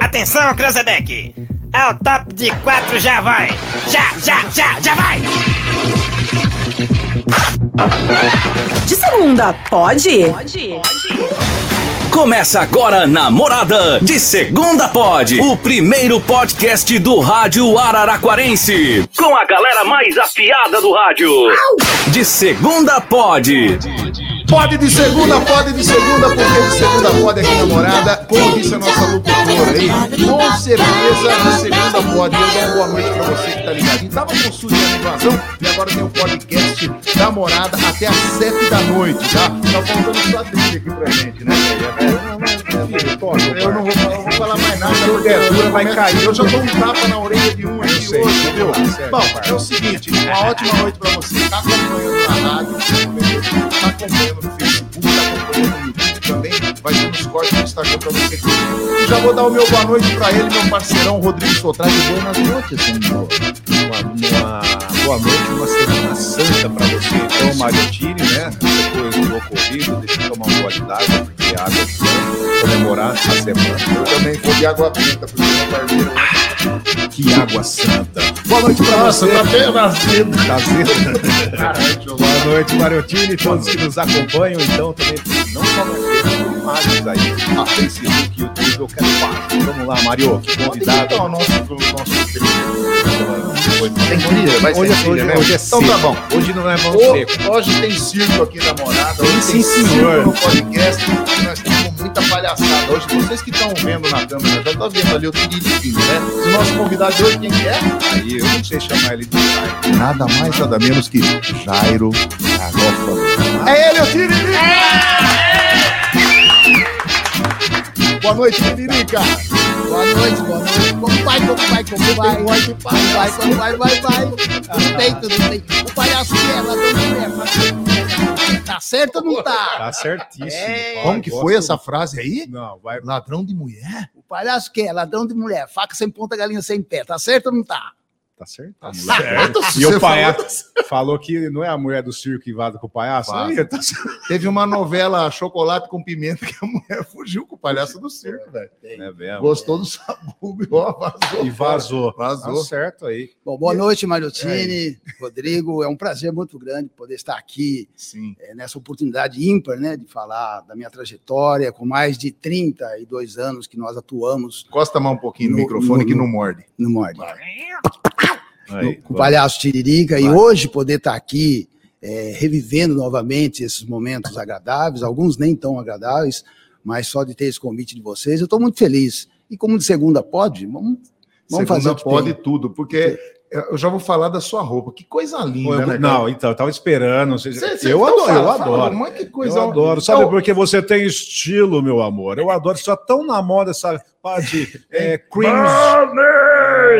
Atenção, Cranzebeck! É o top de quatro, já vai! Já, já, já, já vai! De segunda, pode? Pode. Começa agora Namorada de Segunda Pod, o primeiro podcast do rádio Araraquarense, com a galera mais afiada do rádio. De Segunda Pod. Pode de segunda, pode de segunda, porque de segunda pode aqui namorada. Como disse a nossa locutora aí, com certeza de segunda pode. Eu dou uma boa noite pra você que tá ligadinho. Tava com surto de animação e agora tem o um podcast da morada até às sete da noite, tá? Tá faltando só trilha aqui pra gente, né? Eu não vou falar, vou falar mais nada, porque a dura vai cair. Eu já dou um tapa na orelha de um aqui hoje, viu? Bom, é o seguinte, uma ótima noite pra você. Tá acompanhando na rádio, tá acompanhando no Facebook, tá também. Vai ter nos cortes no Instagram pra você. E já vou dar o meu boa noite pra ele, meu parceirão Rodrigo Sotrade. Boas noites, amor. Uma, uma boa noite, uma semana santa pra você, então, Mariotini, né? Depois do ocorrido, deixa eu tomar um gole d'água, porque a água é santa, comemorar a semana. Eu também vou de água preta, porque meu parceiro. Que água santa. Boa noite pra Nossa, você. tá bem azedo. Tá Boa noite, Mariotini, todos que nos acompanham, então, também, não só na Imagens aí, a Facebook, YouTube, eu quero falar. Vamos lá, Mario, convidado. Então, o nosso, o nosso Hoje, Tem trilha, vai ser hoje, trilha, hoje, né? hoje é Então tá bom. Hoje não é mão seco. Hoje tem circo aqui na morada, hoje sim, tem circo senhor. no podcast, nós temos muita palhaçada. Hoje, vocês que estão vendo na câmera, já estão vendo ali o Tiririquinho, né? O nosso convidado de hoje, quem que é? Aí eu não sei chamar ele de pai. Nada mais, nada menos que Jairo Garofalo. É ele, o Tiririca! Boa noite, Tiririca! Boa noite, boa noite. Como vai, como vai, como vai? Como vai, como vai, como vai, vai, vai. Tudo bem, tudo bem. O palhaço que é, ladrão de mulher. faz- Tá certo ou não tá? Tá certíssimo. É. Como que foi essa frase aí? Não, vai. Ladrão de mulher? O palhaço que é, ladrão de mulher. Faca sem ponta, galinha sem pé. Tá certo ou não tá? Tá certo? Tá certo. E o palhaço falou que não é a mulher do circo que invade com o palhaço? Aí, tá. Teve uma novela Chocolate com Pimenta que a mulher fugiu com o palhaço do circo, velho. É mesmo. Gostou do sabugo, ó, vazou. E vazou. Vazou. Tá certo aí. Bom, boa noite, Mariotini, Rodrigo. É um prazer muito grande poder estar aqui Sim. eh, nessa oportunidade ímpar, né, de falar da minha trajetória, com mais de 32 anos que nós atuamos Encosta a mão um pouquinho no, No- microfone no- que não morde. no Morde. Aí, com o palhaço Tiririca, e hoje poder estar aqui é, revivendo novamente esses momentos agradáveis, alguns nem tão agradáveis, mas só de ter esse convite de vocês, eu estou muito feliz. E como de segunda pode, vamos, vamos fazer Segunda o que pode tem. tudo, porque eu já vou falar da sua roupa. Que coisa linda, eu- né? cara? não, então, eu tava esperando. Você- Cê- cê- eu então adoro, fala, eu fala, adoro. Mas que coisa Eu adoro. Sabe Então, por que você tem estilo, meu amor? Eu adoro. Só tão na moda essa parte é, cringe.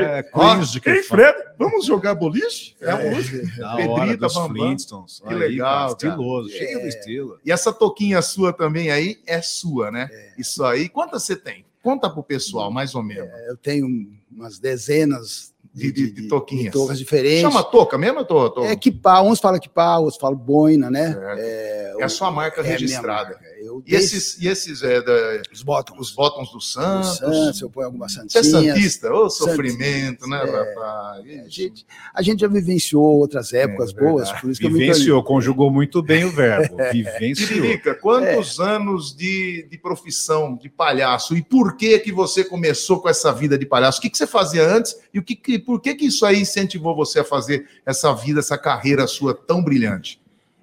É, cringe que Ei, fala. Fred, vamos jogar boliche? É, a É. música. Da Pedrita, dos Bambam. Flintstones. Que legal, cara. Estiloso, cheio de estilo. E essa toquinha sua também aí é sua, né? Isso aí. Quantas você tem? Conta pro pessoal, mais ou menos. Eu tenho umas dezenas De- de- de toquinhas. toucas diferentes. Chama toca mesmo? Tô, tô... É equipar, uns falam equipar, outros falam boina, né? Certo. É, É a sua marca é registrada. marca. Eu E esses, e esses é, da- os bottoms. os botões do Santos? Santos, eu ponho algumas Você é santista? Ô, Santista, sofrimento, né, é. rapaz? A gente, a gente já vivenciou outras épocas É verdade. boas, por isso que eu me Vivenciou, conjugou muito bem o verbo. Vivenciou. Tiririca, quantos anos de, de profissão de palhaço e por que que você começou com essa vida de palhaço? O que, que você fazia antes e o que, que por que que isso aí incentivou você a fazer essa vida, essa carreira sua tão brilhante?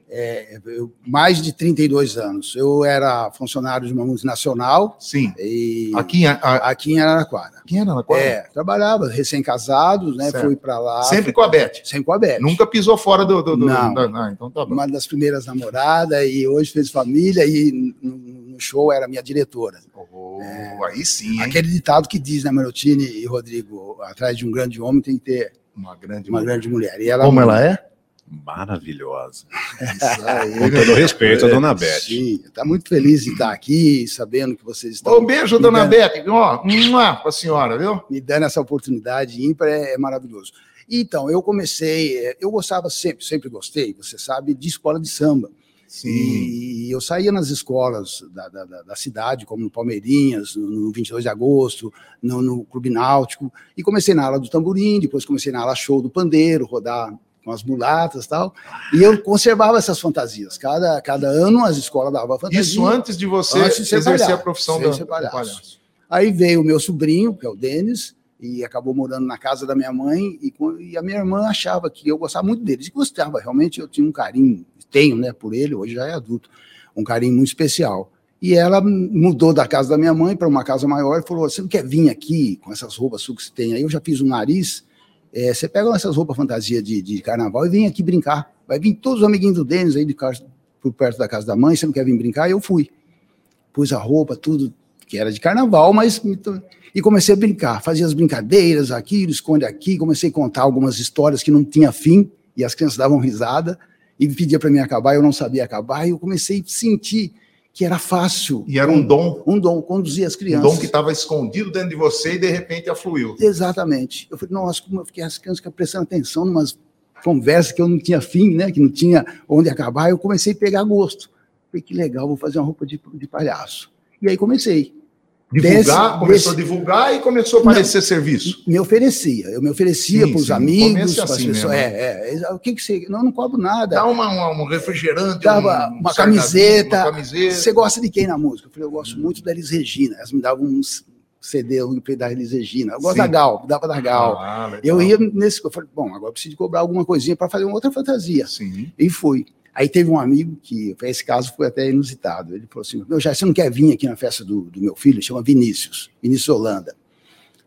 É, eu- mais de 32 anos. Eu era funcionário de uma multinacional Sim. e Aqui, em- a, aqui em Araraquara. quem era na quadra? É, trabalhava recém-casados, né? Certo. Fui para lá. Sempre com a Beth. Sempre com a Beth. Nunca pisou fora do. do, do Não. da- ah, então tá bom. Uma das primeiras namoradas e hoje fez família e no, show era minha diretora. Oh, Aí sim, hein? Aquele ditado que diz, né, Marotini e Rodrigo, atrás de um grande homem tem que ter Uma grande uma mulher. grande mulher. E ela Como ela é? Maravilhosa. Isso aí. Com todo respeito, a dona Beth. Sim, está muito feliz de estar aqui, sabendo que vocês estão Um beijo, dona Beth. Ó, mua, pra senhora, viu? me dando essa oportunidade ímpar, é, é maravilhoso. Então, eu comecei, é, eu gostava sempre, sempre gostei, você sabe, de escola de samba. Sim. E eu saía nas escolas da, da, da- da cidade, como no Palmeirinhas, no, no 22 de agosto, no, no Clube Náutico, e comecei na ala do tamborim, depois comecei na ala show do pandeiro, rodar com as mulatas e tal, e eu conservava essas fantasias. Cada, cada ano as escolas davam fantasia. Isso antes de você Antes de exercer a palhaço, profissão sem da, palhaço. palhaço. Aí veio o meu sobrinho, que é o Denis, e acabou morando na casa da minha mãe, e, e a minha irmã achava que eu gostava muito dele. E gostava, realmente eu tinha um carinho, tenho, né, por ele, hoje já é adulto, um carinho muito especial. E ela mudou da casa da minha mãe para uma casa maior e falou: Você não quer vir aqui com essas roupas suas que você tem aí? Eu já fiz um nariz. é, você pega essas roupas fantasia de, de carnaval e vem aqui brincar. Vai vir todos os amiguinhos do Denis aí de casa, por perto da casa da mãe. Você não quer vir brincar? E eu fui. Pus a roupa, tudo que era de carnaval, mas. E comecei a brincar, fazia as brincadeiras, aquilo, esconde aqui. Comecei a contar algumas histórias que não tinha fim e as crianças davam risada e pedia para mim acabar, eu não sabia acabar. E eu comecei a sentir que era fácil. E era um dom, Um dom, conduzir as um crianças. dom que estava escondido dentro de você e de repente afluiu. Exatamente. Eu falei, nossa, como eu fiquei, as crianças prestando atenção em umas conversas que eu não tinha fim, né? Que não tinha onde acabar. Eu comecei a pegar gosto. Falei, que legal, vou fazer uma roupa de, de palhaço. E aí comecei. Divulgar, Desse- começou desse- a divulgar e começou a aparecer serviço. Me oferecia, eu me oferecia para os amigos, é para as assim pessoas. mesmo. É, é, o que que você. Não, não cobro nada. Dá uma, uma- um refrigerante, Dava um uma camiseta. uma camiseta. Você gosta de quem na música? Eu falei, eu gosto muito da Elis Regina. Elas me davam uns CD da Elis Regina. Eu gosto Sim. da Gal, dava da Gal. Ah. Eu ia nesse. Eu falei, bom, agora preciso cobrar alguma coisinha para fazer uma outra fantasia. Sim. E fui. Aí teve um amigo que, esse caso foi até inusitado. Ele falou assim: Meu, já você não quer vir aqui na festa do, do meu filho? Chama Vinícius, Vinícius Holanda.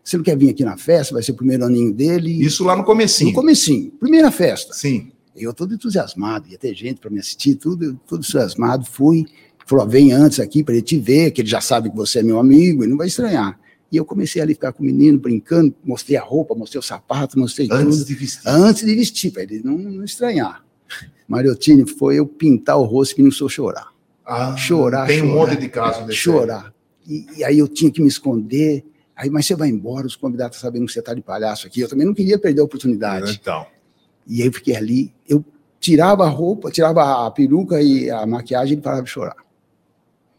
Você não quer vir aqui na festa? Vai ser o primeiro aninho dele. Isso lá no comecinho. No comecinho, primeira festa. Sim. Eu todo entusiasmado, ia ter gente para me assistir, tudo, tudo entusiasmado. Fui, falou: vem antes aqui para ele te ver, que ele já sabe que você é meu amigo, ele não vai estranhar. E eu comecei ali a ficar com o menino, brincando, mostrei a roupa, mostrei o sapato, mostrei Antes tudo de vestir. antes de vestir, para ele não, não estranhar. Mariotini foi eu pintar o rosto que não sou chorar. Ah, chorar, Tem um chorar, monte de casos desse. Chorar. E, e aí eu tinha que me esconder. Aí, mas você vai embora, os convidados estão sabendo que você está de palhaço aqui. Eu também não queria perder a oportunidade. Então. E aí eu fiquei ali, eu tirava a roupa, tirava a peruca e a maquiagem e parava de chorar.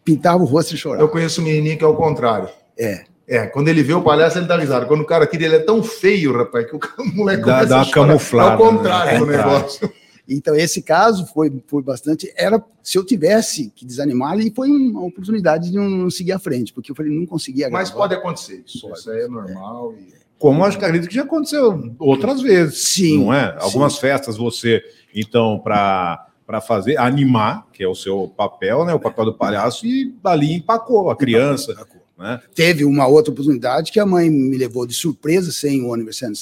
Pintava o rosto e chorava. Eu conheço um menininho que é o contrário. É. É, quando ele vê o palhaço, ele dá risada. Quando o cara queria, ele é tão feio, rapaz, que o moleque Dá- começa dá a uma camuflada, É o contrário né? do É. negócio. Então, esse caso foi, foi bastante. Era se eu tivesse que desanimar, e foi uma oportunidade de não seguir à frente, porque eu falei, não conseguia Mas gravar. pode acontecer. Isso, isso aí é normal. e- Como acho que acredito que já aconteceu outras vezes. Sim, Não é? Algumas festas você, então, para para fazer, animar, que é o seu papel, né? O papel do palhaço, e dali empacou a criança. Né? Teve uma outra oportunidade que a mãe me levou de surpresa, sem o aniversário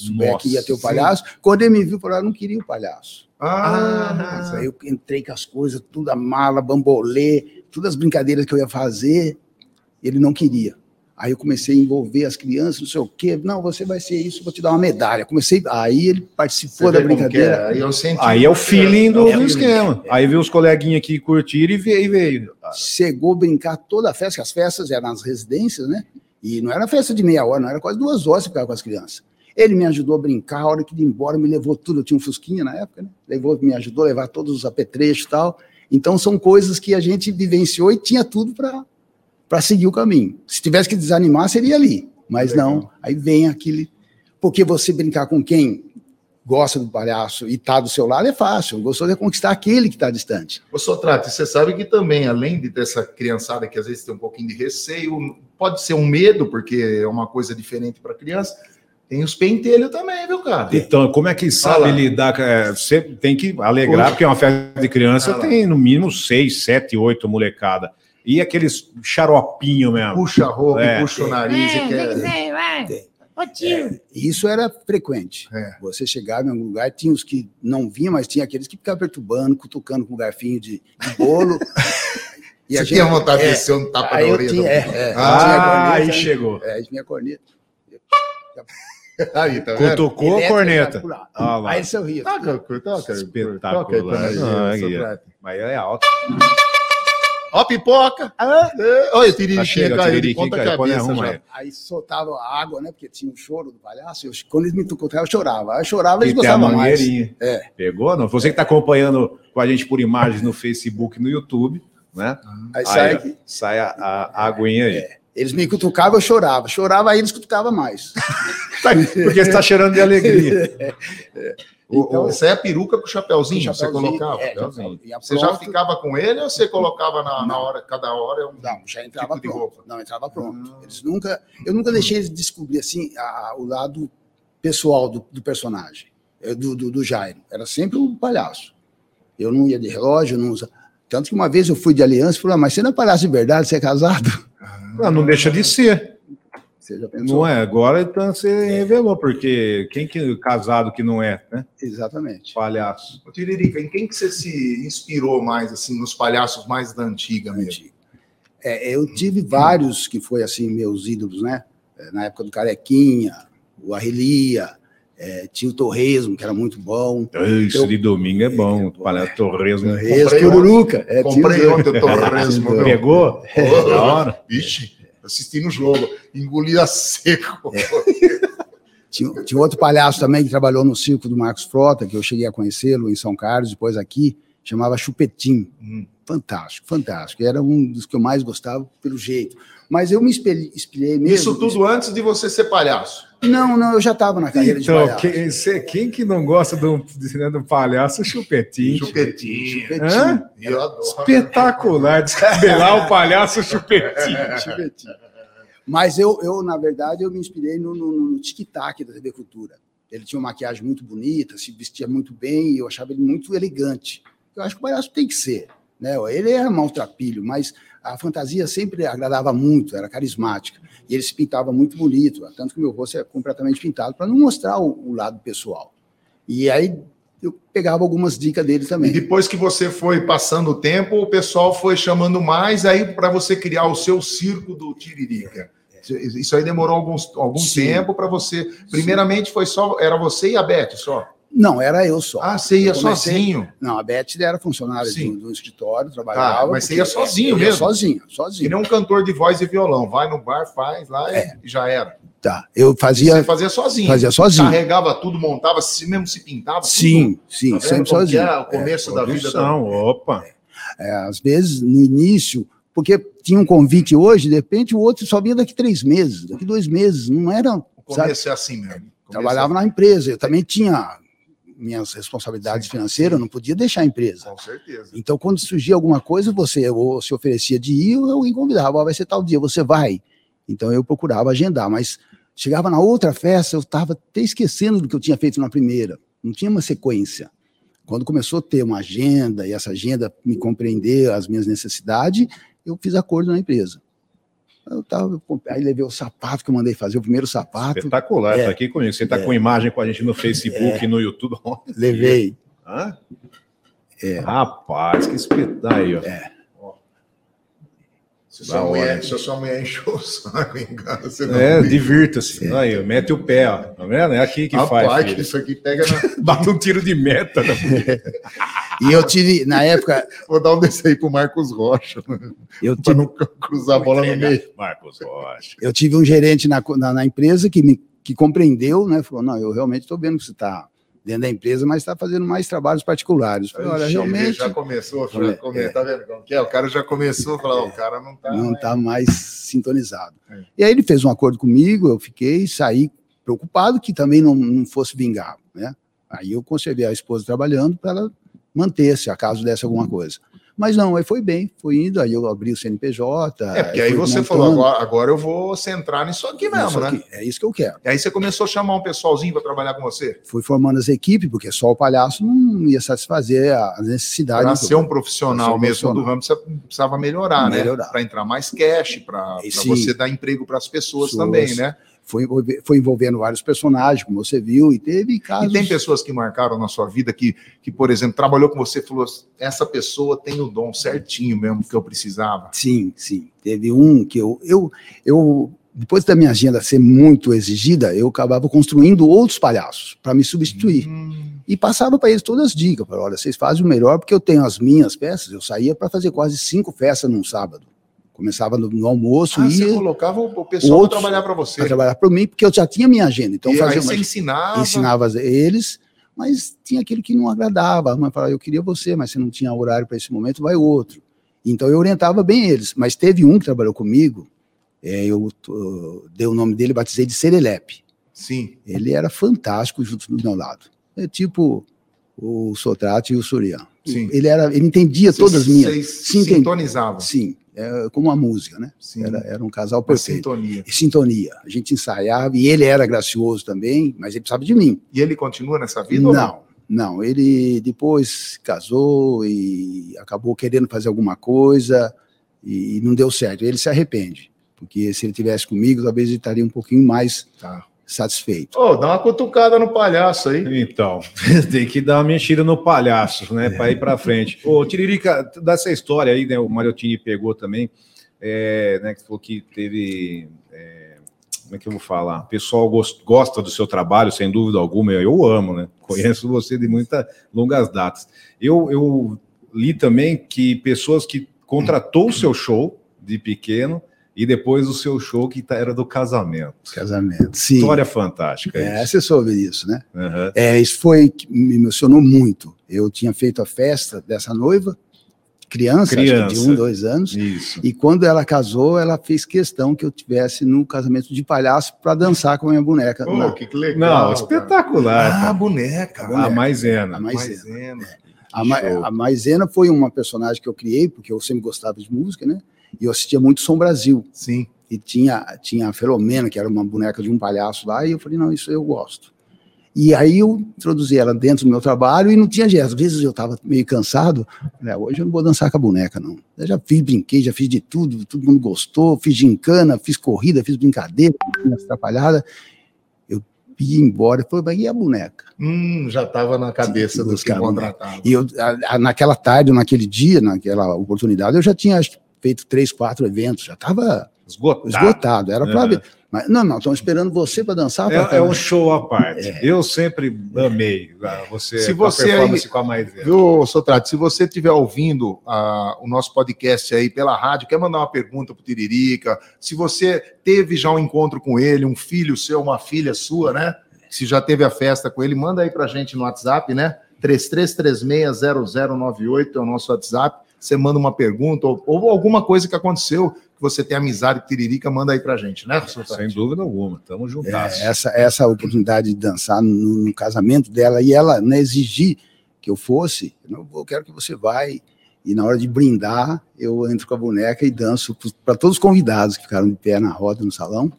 souber Nossa, que ia ter o sim. palhaço. Quando ele me viu, falou: "Ah, eu não queria o palhaço. Ah, Aí eu entrei com as coisas, tudo a mala, bambolê, todas as brincadeiras que eu ia fazer, ele não queria. Aí eu comecei a envolver as crianças, não sei o quê. Não, você vai ser isso, vou te dar uma medalha. Comecei, aí ele participou você da que brincadeira. é. Aí, eu senti Aí é o feeling do, É do esquema. Aí veio os coleguinhas aqui curtir e veio. E veio. Chegou a brincar toda a festa, que as festas eram nas residências, né? E não era festa de meia hora, não era quase duas horas para ficar com as crianças. Ele me ajudou a brincar, a hora que de ir embora, me levou tudo. Eu tinha um Fusquinha na época, né? Levou, me ajudou a levar todos os apetrechos e tal. Então são coisas que a gente vivenciou e tinha tudo para seguir o caminho. Se tivesse que desanimar, seria ali. Mas Legal. não, aí vem aquele. Porque você brincar com quem gosta do palhaço e está do seu lado é fácil. Gostou de conquistar aquele que está distante. Ô, Sotrate, você sabe que também, além de ter essa criançada que às vezes tem um pouquinho de receio, pode ser um medo, porque é uma coisa diferente para criança, tem os pentelhos também, viu, cara? Então, como é que sabe lidar? é, Você tem que alegrar, Hoje- porque é uma festa de criança, tem no mínimo seis, sete, oito molecada. E aqueles xaropinho mesmo. Puxa a roupa, É. puxa o nariz e quer. vai. Ô tio. E Isso era frequente. É. Você chegava em algum lugar, tinha os que não vinham, mas tinha aqueles que ficavam perturbando, cutucando com um garfinho de, de bolo. E Você tinha vontade é, de descer um tapa aí na orelha? tinha, do- é, é, Ah, tinha corneta, aí chegou. É, tinha corneta. Aí, tá vendo? Cutucou a Elétrica, corneta. Ah, lá. Aí ele sorria. Toca, toca, Espetacular. toca aí Ah. Mas é alto. ó a pipoca. É, Olha, o tiririquinha o caiu de tiririquinha ponta caiu, põe, cabeça arruma já. aí. Aí soltava água, né? Porque tinha um choro do palhaço. Eu, quando eles me encontravam, eu chorava. Aí eu chorava, eles E tem a gostavam mais. É. Pegou? Não? Você que está acompanhando com a gente por imagens no Facebook e no YouTube, né? Aí Aí, sai, sai a, a, a aguinha aí. Eles me cutucavam, eu chorava. Chorava, aí eles cutucavam mais. Porque você está cheirando de alegria. Então, Isso aí é a peruca com o chapéuzinho, Com você chapéuzinho, colocava. é, chapéuzinho. Você já ficava com ele ou você colocava na, na hora, cada hora? é um- Não, já entrava Tipo de pronto. roupa. Não, entrava pronto. Eles nunca, eu nunca deixei eles descobrir assim a- o lado pessoal do, do personagem, eh, do, do, do Jairo. Era sempre o palhaço. Eu não ia de relógio, não usa. Tanto que uma vez eu fui de aliança e falei, ah, mas você não é palhaço de verdade, você é casado? Não, não deixa de ser. Você já pensou? Não é? Agora então você revelou, porque quem que casado que não é, né? Exatamente. Palhaço. Ô, Tiririca, em quem que você se inspirou mais, assim, nos palhaços mais da antiga mesmo? É, eu tive vários que foi assim, meus ídolos, né? É, Na época do Carequinha, o Arrelia, é, tinha o Torresmo, que era muito bom. Isso de domingo é bom. Palhaço Torresmo. Torresmo, Comprei Pururuca. É, Comprei ontem o Torresmo. meu. Pegou? Da hora. Vixe, assisti no jogo, engolia seco. Tinha, tinha outro palhaço também que trabalhou no circo do Marcos Frota, que eu cheguei a conhecê-lo em São Carlos, depois aqui, chamava Chupetim. Hum. Fantástico, fantástico. Era um dos que eu mais gostava pelo jeito. Mas eu me espelhei, espelhei mesmo. Isso tudo antes de você ser palhaço. Não, não, eu já estava na carreira de Então, palhaço. quem, cê- quem que não gosta do, de- do palhaço chupetinho? Chupetinho. Chupetinho. Eu adoro. Espetacular, descabelar o palhaço chupetinho. Chupetinho. Mas eu, eu, na verdade, eu me inspirei no, no, no tic-tac da TV Cultura. Ele tinha uma maquiagem muito bonita, se vestia muito bem, e eu achava ele muito elegante. Eu acho que o palhaço tem que ser. Né? Ele era maltrapilho, mas a fantasia sempre agradava muito, era carismática. E ele se pintava muito bonito, tanto que o meu rosto é completamente pintado, para não mostrar o, o lado pessoal. E aí eu pegava algumas dicas dele E também. depois que você foi passando o tempo, o pessoal foi chamando mais aí para você criar o seu circo do Tiririca. Isso aí demorou alguns, algum Sim. tempo para você. Primeiramente foi só era você e a Beth só. Não, era eu só. Ah, você ia comecei- sozinho. Não, a Beth era funcionária Sim. do, do escritório, trabalhava. Tá, mas você ia sozinho eu ia mesmo? Sozinho, Que sozinho. nem um cantor de voz e violão. Vai no bar, faz lá É. e já era. Tá, eu Você fazia, fazia sozinho. fazia sozinho. Carregava tudo, montava, se mesmo se pintava. tudo. Sim, sim, Tá sempre sozinho. é o começo da vida da... Produção, opa. É, às vezes, no início, porque tinha um convite hoje, de repente o outro só vinha daqui três meses, daqui dois meses. Não era. O sabe? começo é assim mesmo. Começo Trabalhava na empresa, eu também tinha minhas responsabilidades financeiras, eu não podia deixar a empresa. Com certeza. Então, quando surgia alguma coisa, você ou se oferecia de ir, ou alguém convidava, "Ó, vai ser tal dia, você vai. Então, eu procurava agendar, mas chegava na outra festa, eu estava até esquecendo do que eu tinha feito na primeira. Não tinha uma sequência. Quando começou a ter uma agenda, e essa agenda me compreender as minhas necessidades, eu fiz acordo na empresa. Eu tava, aí levei o sapato que eu mandei fazer, o primeiro sapato, Espetacular, É. tá aqui comigo. Você tá É. com imagem com a gente no Facebook e no YouTube. levei. Hã? É. Rapaz, que espetáculo. Ó. Se sua, mulher, se a sua mulher encheu o saco em casa, você não É, divirta-se. Aí, ó, mete o pé, ó. Tá vendo? É aqui que Rapaz, faz. filho. isso aqui pega na... Bate um tiro de meta. né? E eu tive, na época, Vou dar um desse aí pro Marcos Rocha, eu para tive, não cruzar a bola no meio. Marcos Rocha. eu tive um gerente na, na, na empresa que me que compreendeu, né? Falou, não, eu realmente estou vendo que você está dentro da empresa, mas está fazendo mais trabalhos particulares. Falei, olha, realmente Já começou, já É, come- é. tá vendo como que é? O cara já começou a falar, ó, o cara não tá... não está mais sintonizado. É. E aí ele fez um acordo comigo, eu fiquei, saí preocupado que também não, não fosse vingar, né? Aí eu conservei a esposa trabalhando para ela manter-se, a caso desse alguma coisa. Mas não, aí foi bem, foi indo, aí eu abri o CNPJ. É, porque aí você montando. falou, agora, agora eu vou centrar nisso aqui mesmo, Isso né? aqui, É isso que eu quero. E aí você começou a chamar um pessoalzinho para trabalhar com você? Fui formando as equipes, porque só o palhaço não ia satisfazer as necessidades. Para do- ser um profissional ser mesmo do profissional. ramo, você precisava melhorar, né? Melhorar. Para entrar mais cash, para você dar emprego para as pessoas Pessoas. também, né? Foi, foi envolvendo vários personagens, como você viu, e teve E casos. tem pessoas que marcaram na sua vida que, que, por exemplo, trabalhou com você e falou: essa pessoa tem o dom certinho mesmo que eu precisava. Sim, sim. Teve um que eu, eu, eu depois da minha agenda ser muito exigida, eu acabava construindo outros palhaços para me substituir. Hum, E passava para eles todas as dicas. Falava, olha, vocês fazem o melhor porque eu tenho as minhas peças. Eu saía para fazer quase cinco festas num sábado. Começava no, no almoço ah, e você colocava o pessoal para trabalhar para você. para trabalhar para mim, porque eu já tinha minha agenda. Então e fazia aí você uma- ensinava. ensinava eles, mas tinha aquele que não agradava. A mãe falava, eu queria você, mas você não tinha horário para esse momento, vai outro. Então eu orientava bem eles. Mas teve um que trabalhou comigo, é, eu dei o nome dele, batizei de Serelepe. Sim. Ele era fantástico junto do meu lado. É tipo o Sotrate e o Surian. Sim. Ele era, ele entendia todas as minhas. Vocês Sim, sintonizavam. Sim, é como a música, né? Sim. Era, era um casal perfeito. sintonia. E sintonia. A gente ensaiava e ele era gracioso também, mas ele precisava de mim. E ele continua nessa vida? ou Não, não. Ele depois casou e acabou querendo fazer alguma coisa e não deu certo. Ele se arrepende, porque se ele tivesse comigo, talvez ele estaria um pouquinho mais Tá. Satisfeito. Ô, dá uma cutucada no palhaço aí. Então, tem que dar uma mexida no palhaço, né? Para ir para frente. Ô, Tiririca, dessa história aí, né? O Mariottini pegou também, é, né? Que falou que teve. é, como é que eu vou falar? O pessoal gos- gosta do seu trabalho, sem dúvida alguma. Eu amo, né? Conheço você de muitas longas datas. Eu, eu li também que pessoas que contratou o seu show de pequeno e depois o seu show que tá- era do casamento. Casamento. Sim. História fantástica. É, isso. você soube disso, né? Aham. É, isso foi que me emocionou muito. Eu tinha feito a festa dessa noiva, criança, acho que de Criança. um, dois anos. Isso. E quando ela casou, ela fez questão que eu tivesse no casamento de palhaço para dançar com a minha boneca. Ô, na- que legal. Não, cara. espetacular. Ah, cara. boneca. a maisena. a maisena. Maisena. A, Ma- a Maisena foi uma personagem que eu criei, porque eu sempre gostava de música, né? E eu assistia muito Som Brasil. Sim. E tinha, tinha a Filomena, que era uma boneca de um palhaço lá, e eu falei, não, isso eu gosto. E aí eu introduzi ela dentro do meu trabalho e não tinha jeito. Às vezes eu estava meio cansado, falei, ah, hoje eu não vou dançar com a boneca, não. Eu já fiz, brinquei, já fiz de tudo, todo mundo gostou, fiz gincana, fiz corrida, fiz brincadeira, fiz atrapalhada. Eu ia embora, falei, mas e a boneca? Hum, já estava na cabeça dos que contratavam. E eu, a- a- naquela tarde, naquele dia, naquela oportunidade, eu já tinha acho, feito três, quatro eventos, já estava Esgotado. esgotado, era para Uhum. ver. Mas, não, não, estão esperando você para dançar. É, é um show à parte. É. Eu sempre amei ah, você, Se com a você performance aí- com a. Viu, Sotrato, se você estiver ouvindo ah, o nosso podcast aí pela rádio, quer mandar uma pergunta pro Tiririca, se você teve já um encontro com ele, um filho seu, uma filha sua, né? Se já teve a festa com ele, manda aí pra gente no WhatsApp, né? 33360098 é o nosso WhatsApp. Você manda uma pergunta ou, ou alguma coisa que aconteceu que você tem amizade com o Tiririca, manda aí pra gente, né, Sotrato? Sem dúvida alguma. Tamo juntasso. É, essa, essa oportunidade de dançar no, no casamento dela e ela né, exigir que eu fosse, eu, não, eu quero que você vai. E na hora de brindar, eu entro com a boneca e danço para todos os convidados que ficaram de pé na roda no salão.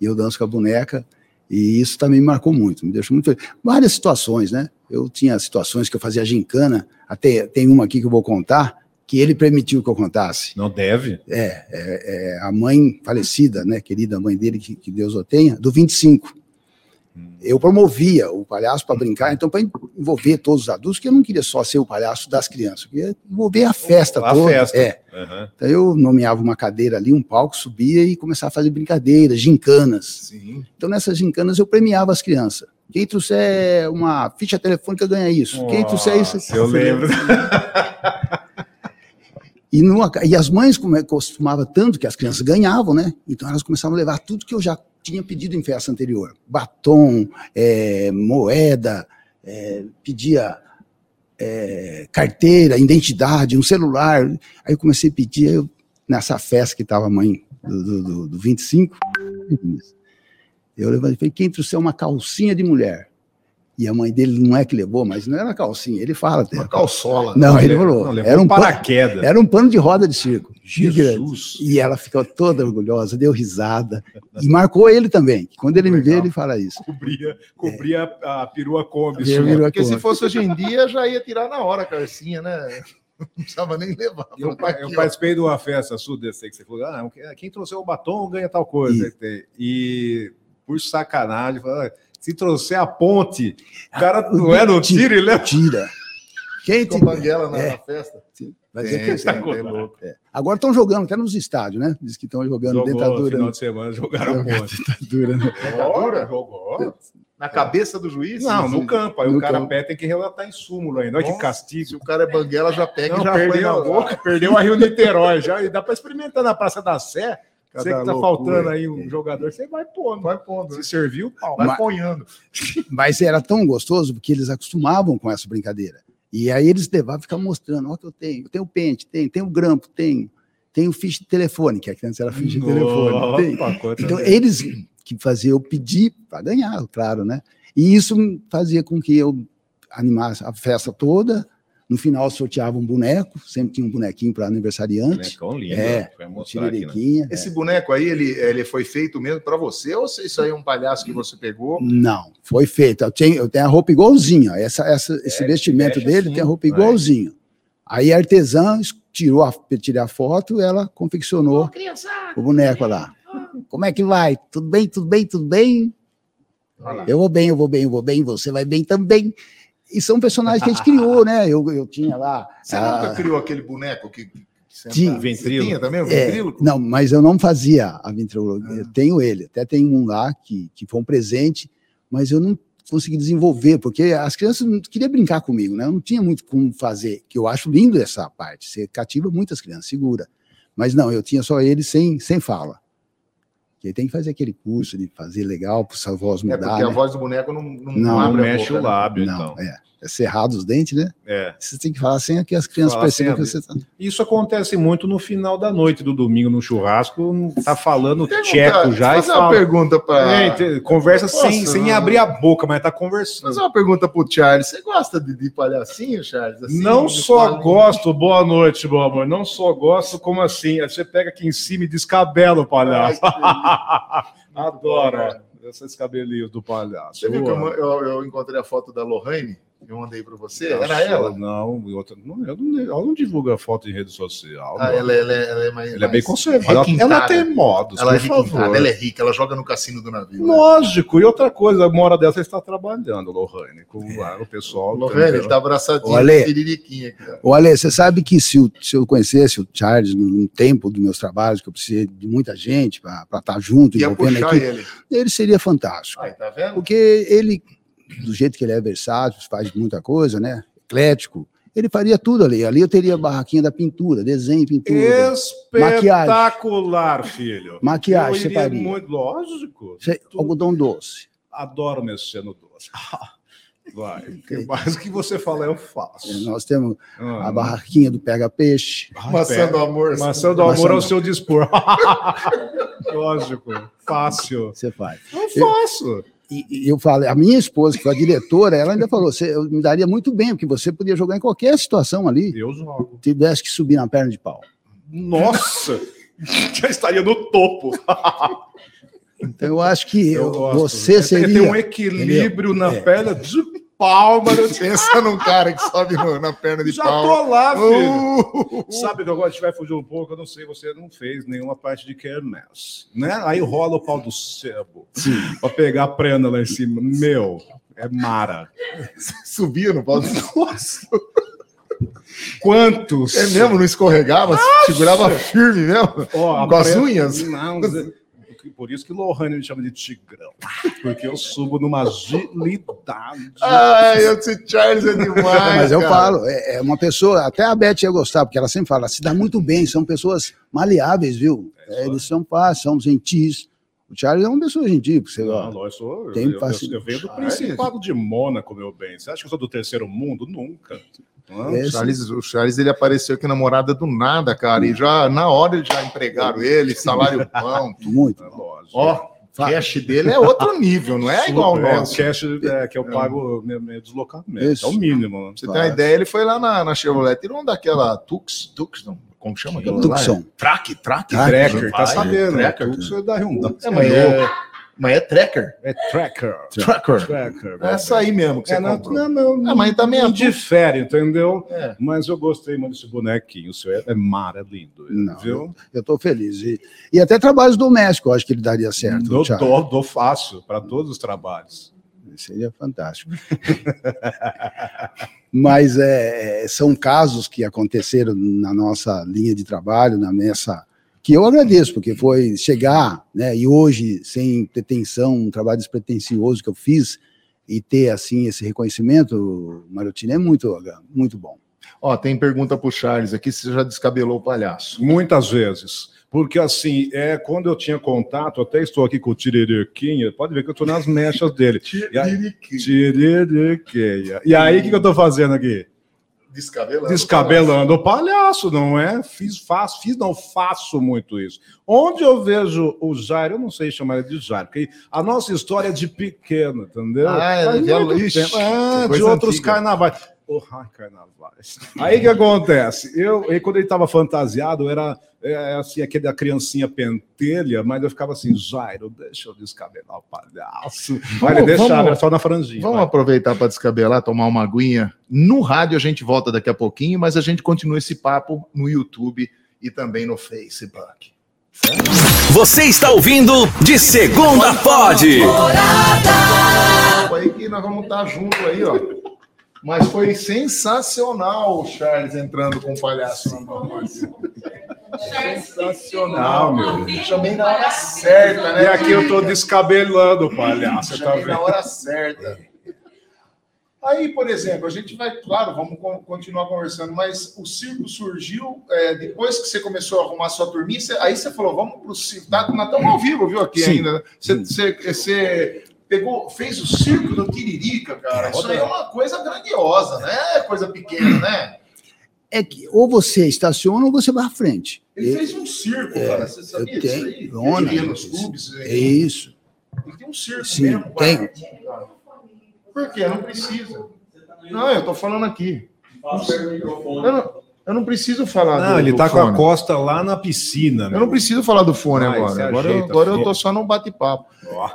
E eu danço com a boneca. E isso também me marcou muito, me deixou muito feliz. Várias situações, né? Eu tinha situações que eu fazia gincana, até tem uma aqui que eu vou contar, que ele permitiu que eu contasse. Não deve? É, é, é a mãe falecida, né, querida mãe dele, que, que Deus o tenha, do 25. Eu promovia o palhaço para brincar, então para envolver todos os adultos, que eu não queria só ser o palhaço das crianças, eu queria envolver a festa A toda. festa. É. Aham. Então eu nomeava uma cadeira ali, um palco, subia e começava a fazer brincadeiras, gincanas. Sim. Então nessas gincanas eu premiava as crianças. Quem trouxer uma ficha telefônica ganha isso. Quem trouxer isso. Eu lembro. E, e as mães como é, costumava tanto que as crianças ganhavam, né? Então elas começavam a levar tudo que eu já tinha pedido em festa anterior: batom, é, moeda, é, pedia é, carteira, identidade, um celular. Aí eu comecei a pedir, eu, nessa festa que estava a mãe do, do, do 25, eu levantei e falei: quem trouxer uma calcinha de mulher? E a mãe dele não é que levou, mas não era calcinha, ele fala até. Uma calçola. Não, ele falou. Não, levou era um pano- paraquedas. era um pano de roda de circo. Jesus. E ela ficou toda orgulhosa, deu risada. E marcou ele também. Quando ele me vê, Legal. ele fala isso. Cobria, cobria a, a perua Kombi. Virou Porque se fosse hoje em dia, já ia tirar na hora a carcinha, né? Não precisava nem levar. Eu, aqui, eu ó. participei de uma festa sua desse aí que você falou, ah, quem trouxe o batom ganha tal coisa. E por sacanagem, falou, "Ah, se trouxer a ponte, o cara não é no tiro, ele é. Tira. Quem te... Com banguela na, É. na festa. Vai ser Tem, crescendo. tem, tem louco. É. Agora estão jogando até nos estádios, né? Diz que estão jogando Jogou no dentadura. final de semana, jogaram um monte. dentadura, né? Dentadura? Jogou. Na cabeça do juiz? Não, no campo. Aí No o cara campo. pé tem que relatar em súmulo ainda. Olha que Nossa, castigo. Se o cara é banguela, já pega Não, e já perdeu, boca. perdeu a Rio Niterói já. E dá para experimentar na Praça da Sé. Você que Cada tá loucura. faltando aí um jogador, você vai pondo. Vai pondo. Se serviu, pau. Vai Mas- ponhando. Mas era tão gostoso porque eles acostumavam com essa brincadeira. E aí eles levavam e ficavam mostrando: ó, o que eu tenho. Eu tenho o pente, tenho, tenho o grampo, tenho. Tenho ficha de telefone, que antes era ficha de telefone. Tem. Opa, Então, eles que faziam eu pedir para ganhar, claro, né? E isso fazia com que eu animasse a festa toda. No final, sorteava um boneco, sempre tinha um bonequinho para aniversariante. Bonecão lindo. É, aqui, né? Esse boneco aí, ele, ele foi feito mesmo pra você ou se isso aí é um palhaço que você pegou? Não, foi feito. Eu tenho, eu tenho a roupa igualzinha. Essa, essa, esse É, vestimento veste dele assim, tem a roupa vai. igualzinho. Aí a artesã es- tirou a, tirei a foto, ela confeccionou o boneco lá. Como é que vai? Tudo bem, tudo bem, tudo bem? Eu vou bem, eu vou bem, eu vou bem, você vai bem também. E são personagens que a gente criou, né? Eu, eu tinha lá. Você ah, nunca criou aquele boneco que. Tinha. Ventrilo. Tinha também o É, ventrilo? não, mas eu não fazia a ventriloquia. Ah. Eu tenho ele, até tem um lá que, que foi um presente, mas eu não consegui desenvolver, porque as crianças não queriam brincar comigo, né? Eu não tinha muito como fazer, que eu acho lindo essa parte. Você cativa muitas crianças, segura. Mas não, eu tinha só ele sem, sem fala. Que tem que fazer aquele curso de fazer legal para sua voz É mudar. porque a né? voz do boneco não, não, Não, Não mexe boca, o né? lábio, Não, então. é. É cerrado os dentes, né? É. Você tem que falar sem que as crianças Falar percebam que você está. Isso acontece muito no final da noite do domingo no churrasco. Tá falando Pergunta- tcheco já e fazer uma fala. pergunta para. É, conversa Posso, sem, sem abrir a boca, mas tá conversando. fazer uma pergunta pro Charles. Você gosta de, de palhacinho, Charles? Assim, não só gosto, boa noite, meu amor. Não só gosto, como assim? Aí Você pega aqui em cima e descabela o palhaço. Adoro ó, esses cabelinhos do palhaço. Você viu que eu, eu, eu encontrei a foto da Lohane? Eu mandei para você? Era Nossa, ela? Não, e outra, não, eu não, ela não divulga foto em rede social. Ah, ela, ela, ela é mais. Ela é bem conservadora. Ela, tem modos, Ela é favor. ela é rica, ela joga no cassino do navio. né? Lógico, e outra coisa, uma hora dessa está trabalhando, Lohane, com lá, o pessoal. Lohane, ele entendeu? tá abraçadinho, Olha. piririquinha. Ô, Ale, você sabe que se, o- se eu conhecesse o Charles no, no tempo dos meus trabalhos, que eu precisei de muita gente para estar junto, Ia envolvendo puxar aqui, ele. ele seria fantástico. Aí, tá vendo? Porque ele, do jeito que ele é versátil, faz muita coisa, né? Eclético, ele faria tudo ali. Ali eu teria a barraquinha da pintura, desenho, pintura. Espetacular, filho. Maquiagem, Eu você iria faria. muito, lógico. Você- algodão doce. Adoro mexer no doce. Vai. Que mais que você falar, eu faço. Nós temos Ah, a barraquinha do pega-peixe. Maçã do amor. Maçã do amor ao do- seu dispor. Lógico. Fácil. Você faz. Eu faço. E, e eu falei, a minha esposa, que foi a diretora, ela ainda falou: você, eu me daria muito bem, porque você podia jogar em qualquer situação ali, Eu jogo. tivesse que subir na perna de pau. Nossa! Já estaria no topo. Então eu acho que eu- gosto. você É, seria. Tem um equilíbrio na É. perna de pau, mano. Eu Pensa num cara que sobe no- na perna de já pau. tô lá, filho. Uh! Sabe, agora a gente vai fugir um pouco, eu não sei, você não fez nenhuma parte de quermesse, né? Aí rola o pau do sebo pra pegar a prenda lá em cima. Meu, é mara. Subia no pau. Nossa! Quantos? É mesmo, não escorregava, segurava firme mesmo. A Com as unhas? Não, por isso que Lohane me chama de tigrão. Porque eu subo numa agilidade. Ai, esse Charles é demais. Mas eu cara. falo, é, é uma pessoa, até a Beth ia gostar, porque ela sempre fala, se dá muito bem, são pessoas maleáveis, viu? É, eles são fáceis, são gentis. O Charles é uma pessoa gentil, você Não, ó, não, eu, sou, Tem eu, eu, facil- eu venho do Ah, Principado de Mônaco, meu bem. Você acha que eu sou do terceiro mundo? Nunca. Não, É, O Charles, o Charles ele apareceu aqui na morada do nada, cara. E já na hora eles já empregaram ele, salário bom. muito. é. Ó, o cash dele é outro nível, não é igual o É, nosso. o cash é, que eu pago meu, meu deslocamento. Isso. É o mínimo. Você tem uma ideia, ele foi lá na, na Chevrolet, tirou um daquela Tux, Tux, não, como chama aquela lá? Tucson. Track, Track. Tracker, tá sabendo? né? Tracker. Isso é da Hyundai. É, mas é, mas é Tracker. É tracker. Tracker. Tracker. É essa aí mesmo que você É, não, comprou. não, não, Ah, mas também não é difere, entendeu? É. Mas eu gostei muito desse bonequinho. O seu é, é mara, lindo. Não, viu? Eu estou feliz. E, e até trabalhos domésticos, eu acho que ele daria certo. Dou, dou, dou fácil para todos os trabalhos. Seria fantástico. Mas é, são casos que aconteceram na nossa linha de trabalho, na nossa que eu agradeço, porque foi chegar, né, e hoje, sem pretensão, um trabalho despretensioso que eu fiz, e ter, assim, esse reconhecimento, Marotini, é muito, muito bom. Ó, tem pergunta para o Charles aqui, se você já descabelou o palhaço. Muitas vezes. Porque, assim, é, quando eu tinha contato, até estou aqui com o Tiririquinha, pode ver que eu estou nas mechas dele. Tiririquinha. Tiririquinha. E aí, o que, que eu estou fazendo aqui? Descabelando. Descabelando o palhaço, não é? Fiz, faço, fiz, não faço muito isso. Onde eu vejo o Jair, eu não sei chamar ele de Jair, porque a nossa história é de pequeno, entendeu? Ah, é, de, é, de outros antiga. carnavais. Ai, carnavais. Aí que acontece? Eu, quando ele estava fantasiado, era é, assim, aquele da criancinha pentelha, mas eu ficava assim, Jairo, deixa eu descabelar o palhaço. Vai, ele deixava, vamos, só na franjinha. Vamos vai. aproveitar para descabelar, tomar uma aguinha. No rádio a gente volta daqui a pouquinho, mas a gente continua esse papo no YouTube e também no Facebook. Você está ouvindo de segunda pode. Aí que nós vamos estar junto aí, ó. Mas foi sensacional o Charles entrando com o palhaço na mão. Sensacional, meu. Chamei na hora certa, né? E aqui eu tô descabelando o palhaço, tá vendo? na hora certa. Aí, por exemplo, a gente vai, claro, vamos continuar conversando, mas o circo surgiu é, depois que você começou a arrumar sua turminha, aí você falou, vamos pro circo, tá, nós estamos ao vivo, viu, aqui Sim. ainda. Né? Você, você, você pegou, fez o circo do Tiririca, cara. Isso aí é uma coisa grandiosa, né? É coisa pequena, né? É que ou você estaciona ou você vai à frente. Ele fez um circo, é, cara. Você sabia disso aí? Lona, ele nos clubes. É isso. Ele tem um circo Sim, mesmo. Tem. Cara. Por quê? Não precisa. Não, eu tô falando aqui. Eu não, eu não preciso falar Não, do, ele tá com a costa lá na piscina. Eu não preciso falar do fone ah, agora. Agora, eu, agora eu tô só num bate-papo.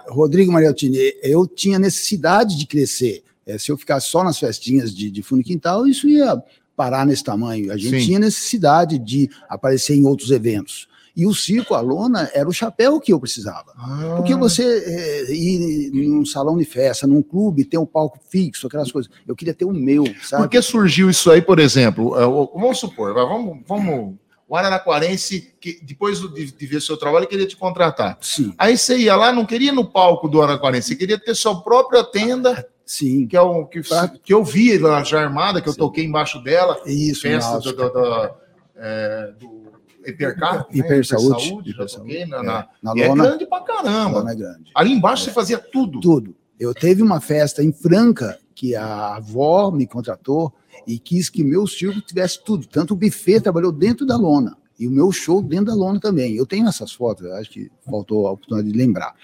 Rodrigo Marialtini, eu tinha necessidade de crescer. É, se eu ficasse só nas festinhas de, de fundo e quintal, isso ia parar nesse tamanho. A gente Sim. tinha necessidade de aparecer em outros eventos. E o circo, a lona, era o chapéu que eu precisava. Ah. Porque você é, ir num salão de festa, num clube, ter um palco fixo, aquelas coisas. Eu queria ter o meu, sabe? Por que surgiu isso aí, por exemplo? É, vamos supor, vamos, vamos o Araraquarense, que depois de, de ver seu trabalho, queria te contratar. Sim. Aí você ia lá, não queria ir no palco do Araraquarense, você queria ter sua própria tenda. Sim. Que é o que, que eu vi lá já armada, que eu Sim. toquei embaixo dela. Isso, festa do, do, do, é, do Hiper, né? Saúde, toquei na, é. na, na é lona, é grande pra caramba. é grande. Ali embaixo é. você fazia tudo. Tudo. Eu teve uma festa em Franca que a avó me contratou e quis que meu circo tivesse tudo. Tanto o buffet trabalhou dentro da lona e o meu show dentro da lona também. Eu tenho essas fotos, acho que faltou a oportunidade de lembrar.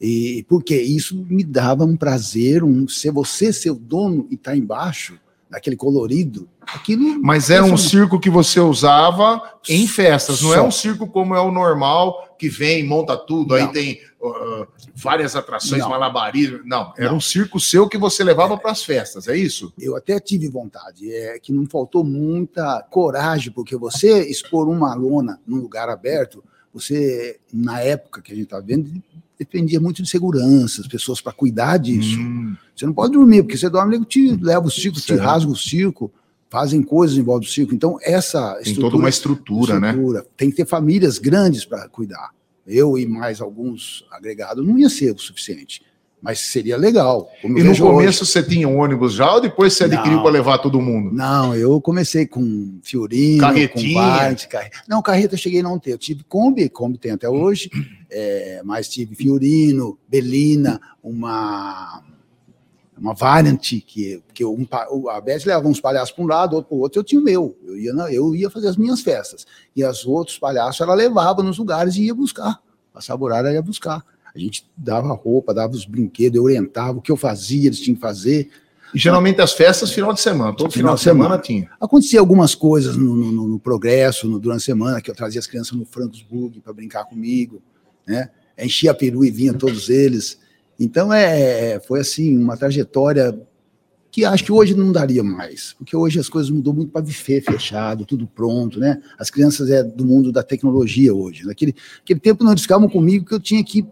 E porque isso me dava um prazer, um ser você ser o dono e estar tá embaixo daquele colorido. Aquilo Mas era um circo que você usava em festas, não é Só. é um circo como é o normal, que vem, monta tudo, não. aí tem uh, várias atrações, não. malabarismo. Não, era não. um circo seu que você levava é. para as festas, é isso? Eu até tive vontade, é que não faltou muita coragem, porque você expor uma lona num lugar aberto, você, na época que a gente está vendo, dependia muito de segurança, as pessoas para cuidar disso. Hum. Você não pode dormir, porque você dorme, te leva o circo, certo. te rasga o circo, fazem coisas em volta do circo. Então, essa Tem toda uma estrutura, né? estrutura, né? Tem que ter famílias grandes para cuidar. Eu e mais alguns agregados não ia ser o suficiente. Mas seria legal. e no começo hoje. você tinha um ônibus já ou depois você adquiriu para levar todo mundo? Não, eu comecei com Fiorino, Carretinha. com Bart, carre... Não, carreta eu cheguei a não ter. Eu tive Kombi, Kombi tem até hoje, é, mas tive Fiorino, Belina, uma uma variant que, que um, a Beth levava uns palhaços para um lado, outro para o outro, eu tinha o meu. Eu ia, eu ia fazer as minhas festas. E os outros palhaços ela levava nos lugares e ia buscar. A Saburara ia buscar. A gente dava roupa, dava os brinquedos, eu orientava o que eu fazia, eles tinham que fazer. E geralmente as festas final de semana, todo final, final de semana, semana, tinha. Acontecia algumas coisas no, no, no progresso, no, durante a semana, que eu trazia as crianças no Frankfurt para brincar comigo, né? Enchia a peru e vinha todos eles. Então é, foi assim, uma trajetória que acho que hoje não daria mais, porque hoje as coisas mudou muito para buffet fechado, tudo pronto, né? As crianças é do mundo da tecnologia hoje. Naquele aquele tempo não ficavam comigo que eu tinha que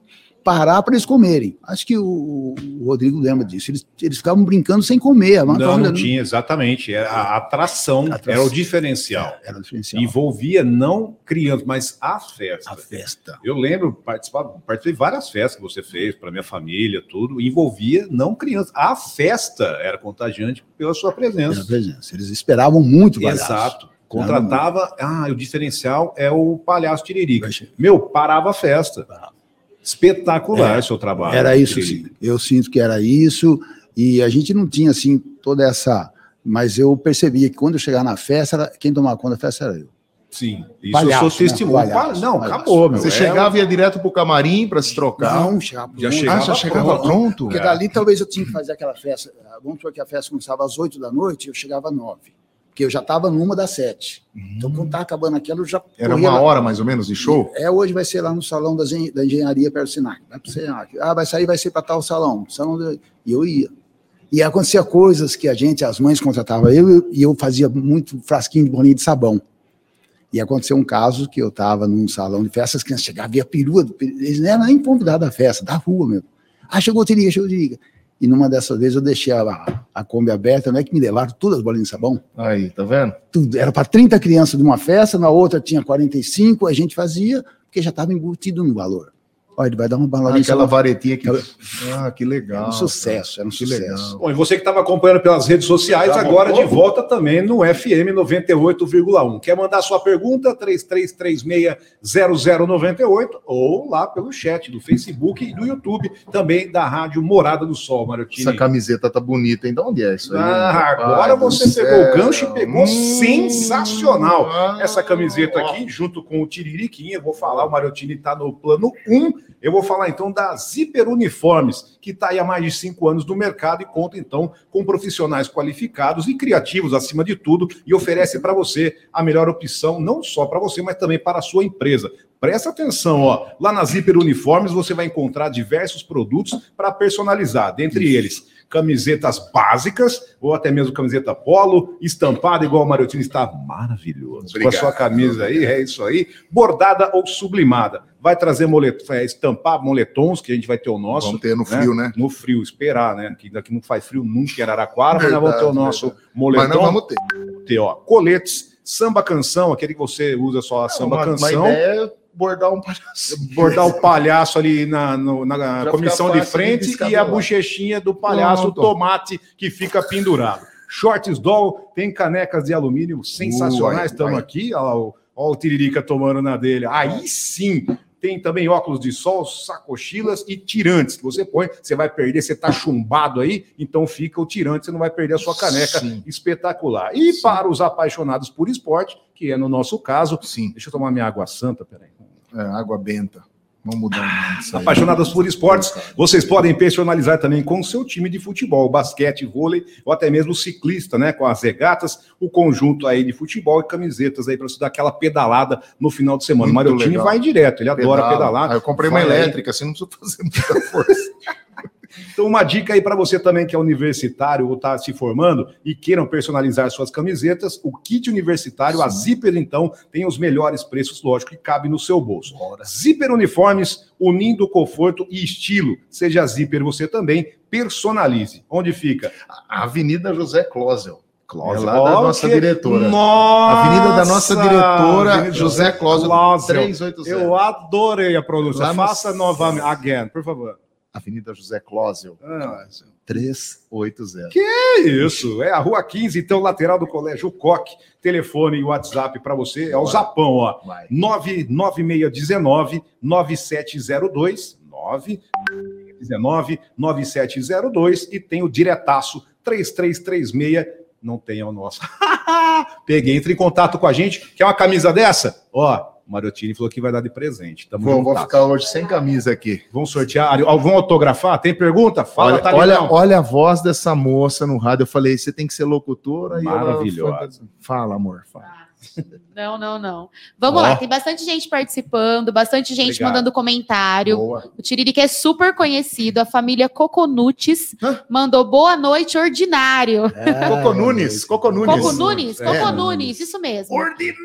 parar para eles comerem. Acho que o, o Rodrigo lembra disso. Eles, eles ficavam brincando sem comer. Não, não tinha, exatamente. Era a atração, Atração. era o diferencial. Era o diferencial. Envolvia não crianças, mas a festa. A festa. Eu lembro, participei de várias festas que você fez para minha família, tudo. Envolvia não crianças. A festa era contagiante pela sua Era a presença. presença. Eles esperavam muito o palhaço. Exato. Contratava, ah, o diferencial é o palhaço Tiririca. Meu, parava a festa. Espetacular É, o seu trabalho. Era isso, sim. Eu sinto que era isso. E a gente não tinha, assim, toda essa... Mas eu percebia que quando eu chegava na festa, quem tomava conta da festa era eu. Sim, isso Palhaço, eu sou né? testemunho. Palhaço, não, palhaço. acabou, meu. Você É, chegava e ia direto pro camarim para se trocar. Não, chegava Já chegava ah, já chegava pronto. pronto? Porque dali talvez eu tinha que fazer aquela festa. Vamos supor que a festa começava às 8 da noite, eu chegava às 9. Porque eu já estava numa das 7. Então, quando estava acabando aquela, eu já. Era uma lá. hora mais ou menos de show? É, hoje vai ser lá no salão da, da engenharia perto do Sinac. Vai pro Senac. Ah, vai sair, vai ser para tal salão. salão de- E eu ia. E acontecia coisas que a gente, as mães contratavam eu, e eu fazia muito frasquinho de bolinha de sabão. E aconteceu um caso que eu estava num salão de festas, as crianças chegavam, via a perua, eles não eram nem convidados da festa, da rua mesmo. Ah, chegou o Tiriga, chegou o Tiriga. E numa dessas vezes eu deixei a, a Kombi aberta, não é que me levaram todas as bolinhas de sabão? Aí, tá vendo? tudo. Era para 30 crianças de uma festa, na outra tinha 45, a gente fazia, porque já estava embutido no valor. Olha, ele vai dar uma baladinha. Aquela varetinha que. Ah, que legal. Era um sucesso, era um Que sucesso. legal. Bom, e você que estava acompanhando pelas redes sociais, Tá agora bom. de volta também no FM 98,1. Quer mandar sua pergunta? 3336-0098 ou lá pelo chat do Facebook e do YouTube, também da Rádio Morada do Sol, Marotini. Essa camiseta tá bonita, hein? De onde é isso aí? Ah, agora você pegou o gancho e pegou Hum, sensacional. ah, Essa camiseta ó. aqui, junto com o Tiririquinha, eu vou falar, o Mariotini está no plano 1. Eu vou falar então da Zíper Uniformes, que está aí há mais de cinco anos no mercado e conta então com profissionais qualificados e criativos acima de tudo e oferece para você a melhor opção, não só para você, mas também para a sua empresa. Presta atenção, ó. Lá na Zíper Uniformes você vai encontrar diversos produtos para personalizar, dentre eles camisetas básicas, ou até mesmo camiseta polo, estampada igual o Mariotini está maravilhoso. Obrigado. Com a sua camisa aí, é isso aí, bordada ou sublimada. Vai trazer molet... é, estampar moletons, que a gente vai ter o nosso. Vamos ter no frio, né? No frio, esperar, né? Que daqui não faz frio nunca em Araraquara, mas nós vamos ter o Verdade, nosso verdade. moletom. Mas nós vamos ter. ter, ó, coletes, samba canção, aquele que você usa só a samba canção. Uma ideia é bordar um palhaço. Bordar o palhaço ali na, no- na comissão de frente e a bochechinha do palhaço, o Pronto. tomate que fica pendurado. Shorts doll, tem canecas de alumínio sensacionais. Estamos aqui, ó, ó, o Tiririca tomando na dele. Aí sim, tem também óculos de sol, sacochilas e tirantes que você põe. Você vai perder, você tá chumbado aí, então fica o tirante, você não vai perder a sua caneca Sim. espetacular. E Sim. para os apaixonados por esporte, que é no nosso caso, Sim, deixa eu tomar minha água santa, peraí. é, água benta. Vamos mudar o nome disso aí. Apaixonadas por esportes, vocês podem personalizar também com o seu time de futebol, basquete, vôlei ou até mesmo ciclista, né? Com as regatas, o conjunto aí de futebol e camisetas aí para você dar aquela pedalada no final de semana. O Muito Mariotini legal. vai direto, ele adora Pedala. pedalar. Ah, eu comprei uma Vai aí. elétrica, assim não precisa fazer muita força. Então, uma dica aí para você também que é universitário ou está se formando e queiram personalizar suas camisetas, o kit universitário, a Zíper, então, tem os melhores preços, lógico, que cabe no seu bolso. Zíper Uniformes, unindo conforto e estilo. Seja Zíper você também, personalize. Onde fica? A Avenida José Closel. Clóvis. É lá da nossa diretora. Nossa! Avenida da nossa diretora, Avenida José Closel, Clóvis. 380. Eu adorei a pronúncia. Faça novamente. Again, por favor. Avenida José Closel, Ah, 380. É isso, é a Rua 15, então, lateral do Colégio Coque. Telefone e WhatsApp para você, é o Zapão, ó. Vai. 99619 9702 919 9702 e tem o diretaço 3336 não tem o nosso. Peguei, entre em contato com a gente. Quer uma camisa dessa? Ó, o falou que vai dar de presente. Tamo Vou, vou ficar hoje sem camisa aqui. Vamos sortear. Vão autografar? Tem pergunta? Fala, olha, tá olha, olha a voz dessa moça no rádio. Eu falei, você tem que ser locutora. E ela Maravilhosa. foi- Fala, amor. Fala. Não, não, não. Vamos Ó. lá, tem bastante gente participando, bastante gente Obrigado. mandando comentário. Boa. O Tiririca é super conhecido, a família Coconutes Hã? mandou boa noite, ordinário. Coco Nunes, Coco Nunes. Coco Nunes, É. Isso mesmo. Ordinário.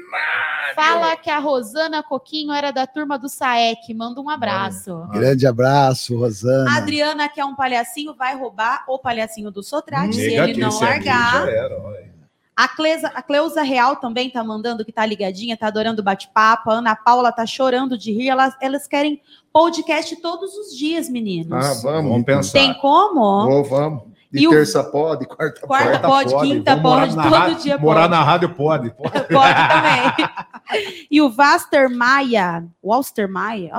Fala que a Rosana Coquinho era da turma do Saek, manda um abraço. Grande abraço, Rosana. A Adriana, que é um palhacinho, vai roubar o palhacinho do Sotrate, se ele não é largar. aqui, já era, olha. A, Cleusa, a Cleusa Real também tá mandando que tá ligadinha, tá adorando o bate-papo. A Ana Paula tá chorando de rir. Elas, elas querem podcast todos os dias, meninos. Ah, vamos. Vamos pensar. Tem como? Vou, vamos. De E o- terça pode, quarta, Quarta pode. pode, quinta morar pode, todo rádio- dia Morar pode. na rádio pode. pode. Pode também. e o Vaster Maia, Walster Maia,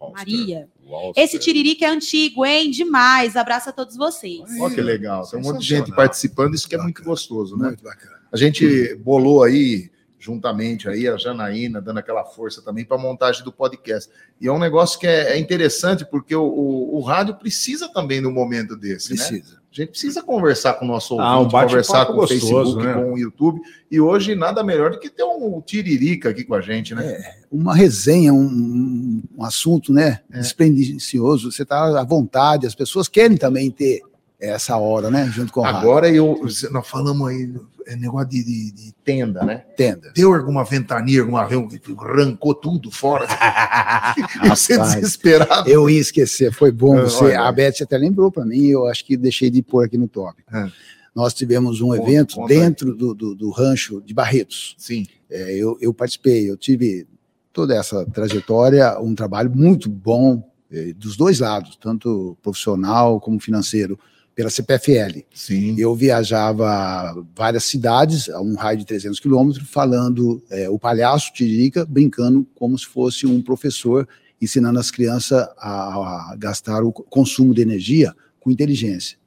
ó, Maria. Esse tiririca é antigo, hein? Demais. Abraço a todos vocês. Olha que legal. Tem um monte de gente participando, isso que é muito gostoso, né? Muito bacana. A gente bolou aí, juntamente aí, a Janaína, dando aquela força também para a montagem do podcast. E é um negócio que é, é interessante, porque o, o, o rádio precisa também no momento desse, né? Precisa. A gente precisa conversar com o nosso Ah, um ouvinte, bate-papo conversar com o gostoso, Facebook, né? com o YouTube. E hoje nada melhor do que ter um tiririca aqui com a gente, né? Uma resenha, um, um- um assunto, né? É. Você está à vontade, as pessoas querem também ter essa hora, né? Junto com o rádio. Agora eu, nós falamos aí, é negócio de, de- de tenda, né? Tenda. Deu alguma ventania, alguma arrancou tudo fora. Você desesperado. Eu ia esquecer, foi bom Ah, você. olha. A Beth até lembrou para mim, eu acho que deixei de pôr aqui no tópico. Ah. Nós tivemos um Conta, evento conta dentro do, do, do rancho de Barretos. Sim. É, eu, eu participei, eu tive toda essa trajetória, um trabalho muito bom eh, dos dois lados, tanto profissional como financeiro, pela CPFL. Sim. Eu viajava várias cidades, a um raio de 300 quilômetros, falando eh, o palhaço Tiririca, brincando como se fosse um professor, ensinando as crianças a, a gastar o consumo de energia com inteligência.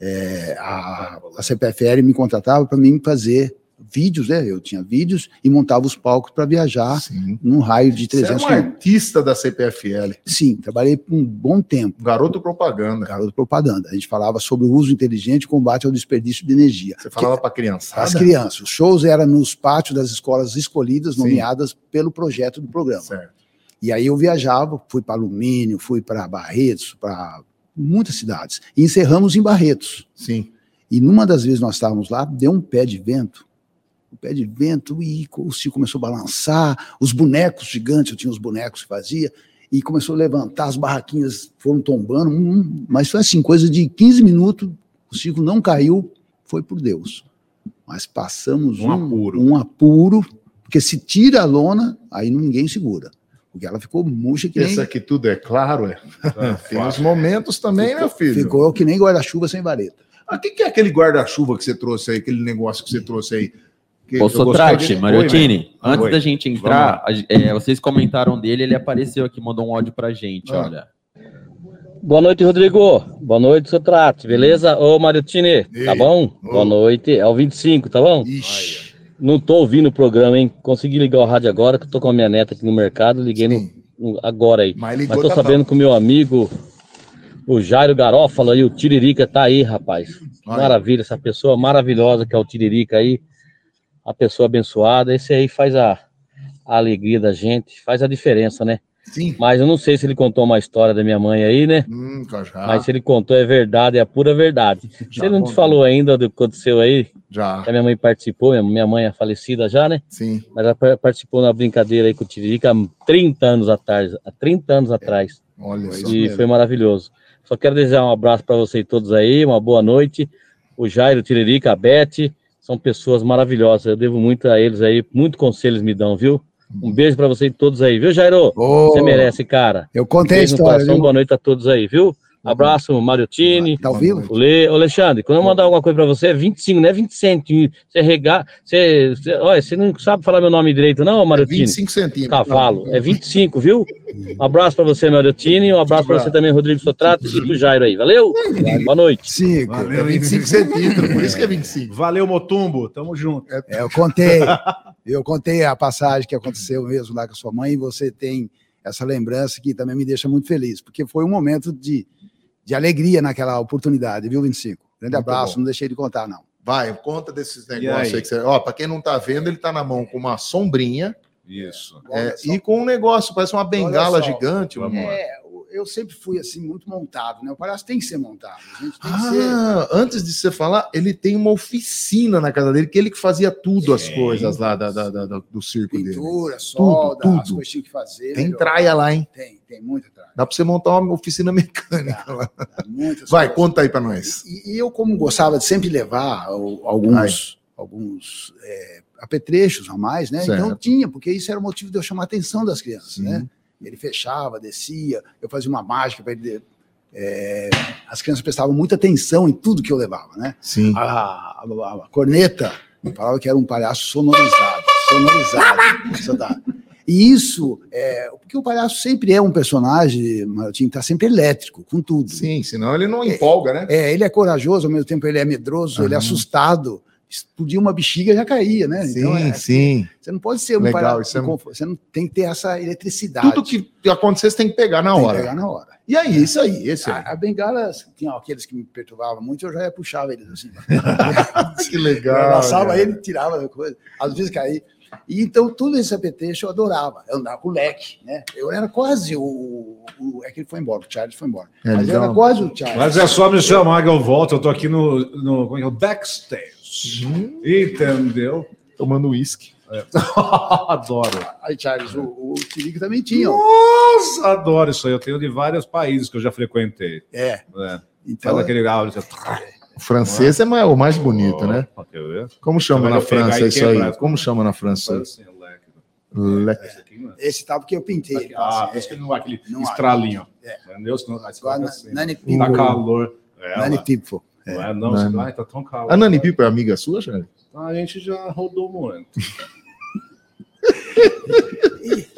Eh, a, a CPFL me contratava para mim fazer vídeos, né? Eu tinha vídeos e montava os palcos para viajar Sim. num raio de Você é 300 um artista da CPFL, Sim, trabalhei por um bom tempo. garoto propaganda. Garoto propaganda. A gente falava sobre o uso inteligente e combate ao desperdício de energia. Você falava para criançada. As crianças. Os shows eram nos pátios das escolas escolhidas, Sim. nomeadas pelo projeto do programa. Certo. E aí eu viajava, fui para Alumínio, fui para Barretos, para muitas cidades. E encerramos em Barretos. Sim. E numa das vezes nós estávamos lá, deu um pé de vento. Um pé de vento e o circo começou a balançar. Os bonecos gigantes, eu tinha os bonecos que fazia, e começou a levantar, as barraquinhas foram tombando. hum, mas foi assim, coisa de 15 minutos, o circo não caiu, foi por Deus. Mas passamos Um apuro. um apuro, porque se tira a lona, aí ninguém segura. Porque ela ficou murcha que nem, Pensa que tudo é claro, é. Ah, Tem os momentos também, meu filho. ficou que nem guarda-chuva sem vareta. O que, que é aquele guarda-chuva que você trouxe aí, aquele negócio que você trouxe aí? Sotrate. Mariottini, antes da gente entrar, a- é, vocês comentaram dele, ele apareceu aqui, mandou um áudio pra gente, Ah. olha. Boa noite, Rodrigo. Boa noite, seu trato, beleza? Ô, Mariotini, Ei. tá bom? Ô. Boa noite. É o 25, tá bom? Ixi, Não tô ouvindo o programa, hein? Consegui ligar o rádio agora, que eu tô com a minha neta aqui no mercado, liguei no, no- agora aí. Mas ligou, Mas tô tá sabendo que o meu amigo, o Jairo Garófalo aí, o Tiririca, tá aí, rapaz. Olha. Maravilha, essa pessoa maravilhosa que é o Tiririca aí, a pessoa abençoada, esse aí faz a, a alegria da gente, faz a diferença, né? Sim. Mas eu não sei se ele contou uma história da minha mãe aí, né? Hum, já. Mas se ele contou é verdade, é a pura verdade. Já ele não contou. te falou ainda do que aconteceu aí, Já. que a minha mãe participou, minha- minha mãe é falecida já, né? Sim. Mas ela par- participou na brincadeira aí com o Tiririca há 30 anos atrás, há 30 anos atrás. Olha só. E foi maravilhoso. Só quero desejar um abraço para vocês todos aí, uma boa noite. O Jairo, o Tiririca, a Beth, são pessoas maravilhosas. Eu devo muito a eles aí, muito conselhos me dão, viu? Um beijo para vocês todos aí, viu, Jairo? Ô, Você merece, cara. Eu contei a Beijo no história, coração, viu? boa noite a todos aí, viu? Abraço, Mariotini. Tá ao vivo? O Le... Ô, Alexandre, quando eu mandar alguma coisa pra você, é 25, não é 20 centímetros. Você regar. Você... você- Olha, você não sabe falar meu nome direito, não, É Mariotini? 25 centímetros. Cavalo. É 25, viu? Um abraço pra você, Mariotini. Um abraço pra você também, Rodrigo Sotrato, e pro Jairo aí. Valeu? Boa noite. Cinco. É 25 centímetros, por isso que é 25. Valeu, Motumbo. Tamo junto. É, eu contei, eu contei a passagem que aconteceu mesmo lá com a sua mãe e você tem essa lembrança que também me deixa muito feliz, porque foi um momento de, de alegria naquela oportunidade, viu, 25? Grande Muito abraço, bom. não deixei de contar, não. Vai, conta desses aí? negócios aí. que você... Ó, pra quem não tá vendo, ele tá na mão com uma sombrinha Isso. é, e com um negócio, parece uma bengala gigante. Vamos lá. É, eu sempre fui assim, muito montado, né? O palhaço tem que ser montado. A gente tem que ser. Ah, antes de você falar, ele tem uma oficina na casa dele, que ele que fazia tudo as coisas lá da- da- da- do circo dele. Pintura, solda, tudo. as coisas que tinha que fazer. Tem melhorar. traia lá, hein? Tem, tem muita traia. Dá pra você montar uma oficina mecânica lá. Muitas Vai, coisas. conta aí pra nós. E, e eu, como gostava de sempre levar alguns, alguns é, apetrechos a mais, né? Certo. Então tinha, porque isso era o motivo de eu chamar a atenção das crianças, Sim. né? Ele fechava, descia, eu fazia uma mágica para ele. é, as crianças prestavam muita atenção em tudo que eu levava, né? Sim. A, a- a- a corneta falava que era um palhaço sonorizado, sonorizado. E isso, é, porque o palhaço sempre é um personagem, que está sempre elétrico, com tudo. Sim, senão ele não empolga, né? É, ele é corajoso, ao mesmo tempo ele é medroso, ele é assustado. Explodia uma bexiga já caía, né? Sim, Então, é, sim. Você não pode ser um Legal, palhaço isso é- Você não tem que ter essa eletricidade. Tudo que acontecer, você tem que pegar na tem que hora. pegar na hora. E aí, isso aí, esse aí. A, a bengala, tinha aqueles que me perturbavam muito, eu já ia puxava eles assim. Que Eu legal. abraçava cara. ele, tirava a coisa. Às vezes caía. E então, tudo esse apetrecho eu adorava. Eu andava com o leque, né? Eu era quase o, o- É que ele foi embora, o Charles foi embora. É, Mas eu então- era quase o Charles. Mas é só me chamar que eu volto. Eu tô aqui no, no, como é que é? backstage. Hum, Entendeu? tomando uísque. adoro. Aí, Charles, o, o também tinha. ó. Nossa, adoro isso aí. Eu tenho de vários países que eu já frequentei. É. É. Então, Faz aquele áudio. O francês é o mais bonito, né? Quer ver? Como chama na França isso aí? Como chama na França? Assim, leque. Leque. Esse né? esse tá porque eu pintei. ele, Ah, assim, por isso que não há aquele Não estralinho. É. Entendeu? Senão, assim. Nani Tá Pipo. calor. É, Nani lá. É, não. Nani. Ai, tá tão calor. A Nani Pipo é amiga sua, Charles? A gente já rodou muito.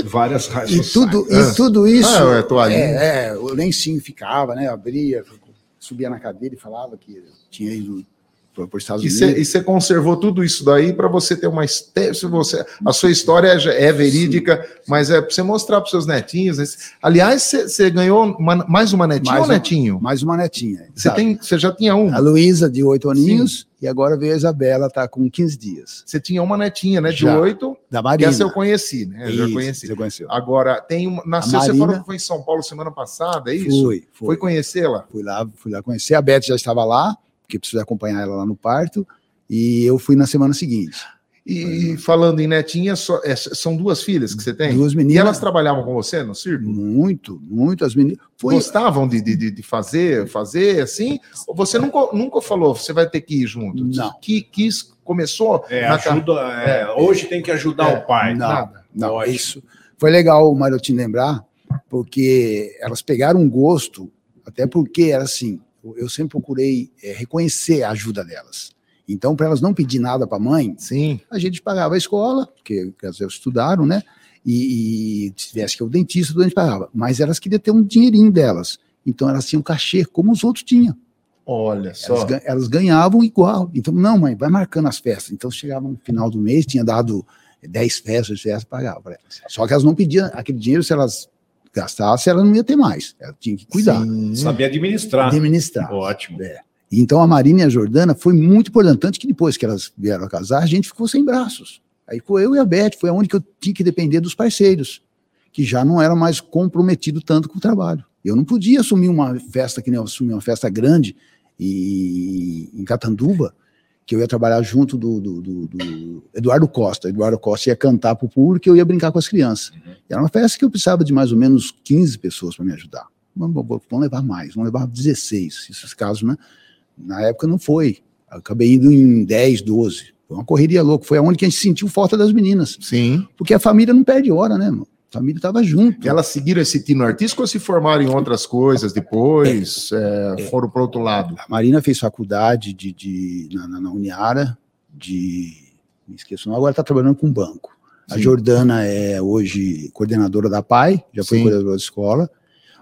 Várias raças. E tudo, Ah. e tudo isso. Ah, é toalhinha. é, é, o lencinho ficava, né? Abria, subia na cadeira e falava que tinha ido para os Estados E Unidos. você conservou tudo isso daí para você ter uma se você A sua história já é verídica, mas é para você mostrar para seus netinhos. Aliás, você- ganhou uma- mais uma netinha Mais ou uma- netinho? Mais uma netinha. Você, tem, você já tinha um? A Luísa, de oito aninhos, e agora veio a Isabela, tá com 15 dias. Você tinha uma netinha, né? De Já. oito. Da Marina. essa eu conheci, né? Eu já Isso, conheci. Você conheceu? Agora, tem uma. Nasceu, você falou que foi em São Paulo semana passada, é isso? Fui, Foi foi. conhecê-la? Fui lá, fui lá conhecer. A Beth já estava lá, porque precisei acompanhar ela lá no parto. E eu fui na semana seguinte. E falando em netinha, só- é, são duas filhas que você tem? Duas E meninas. elas trabalhavam com você no circo? Muito, muito. As meninas. Foi, Gostavam de, de, de- fazer, fazer assim? Você nunca, nunca falou, você vai ter que ir junto? Não. Que, quis, começou É, ajuda, é, hoje tem que ajudar É, o pai. não. Nada. Não, Lógico. isso foi legal o Marotinho lembrar, porque elas pegaram um gosto, até porque era assim, eu- sempre procurei eh, reconhecer a ajuda delas. Então, para elas não pedir nada para a mãe, Sim. a gente pagava a escola, porque elas estudaram, né? E, e se tivesse que ir ao dentista, a gente pagava. Mas elas queriam ter um dinheirinho delas. Então, elas tinham cachê, como os outros tinham. Olha Elas, só. gan- elas ganhavam igual. Então, não, mãe, vai marcando as festas. Então, chegava no final do mês, tinha dado 10 festas, festas, pagava para elas. Só que elas não pediam aquele dinheiro, se elas gastassem, ela não ia ter mais. Ela tinha que cuidar, Sim. Sabia administrar. administrar. Ótimo. É. Então, a Marina e a Jordana foi muito importante, tanto que depois que elas vieram a casar, a gente ficou sem braços. Aí ficou eu e a Beth, foi aonde que eu tinha que depender dos parceiros, que já não eram mais comprometidos tanto com o trabalho. Eu não podia assumir uma festa que nem eu assumi uma festa grande e, em Catanduba, que eu ia trabalhar junto do, do- do- do Eduardo Costa. Eduardo Costa ia cantar para o público e eu ia brincar com as crianças. E era uma festa que eu precisava de mais ou menos 15 pessoas para me ajudar. Vamos levar mais, vamos levar 16, esses casos, né? Na época não foi. Eu acabei indo em 10, 12. Foi uma correria louca. Foi aonde que a gente sentiu falta das meninas. Sim. Porque a família não perde hora, né, mano? Família estava junto. Elas seguiram esse tino artístico ou se formaram em outras coisas depois? é, foram para outro lado? A Marina fez faculdade de, de- na, na, Uniara, de. Me esqueço, não, agora está trabalhando com banco. A Sim. Jordana é hoje coordenadora da PAI, já foi Sim. coordenadora da escola,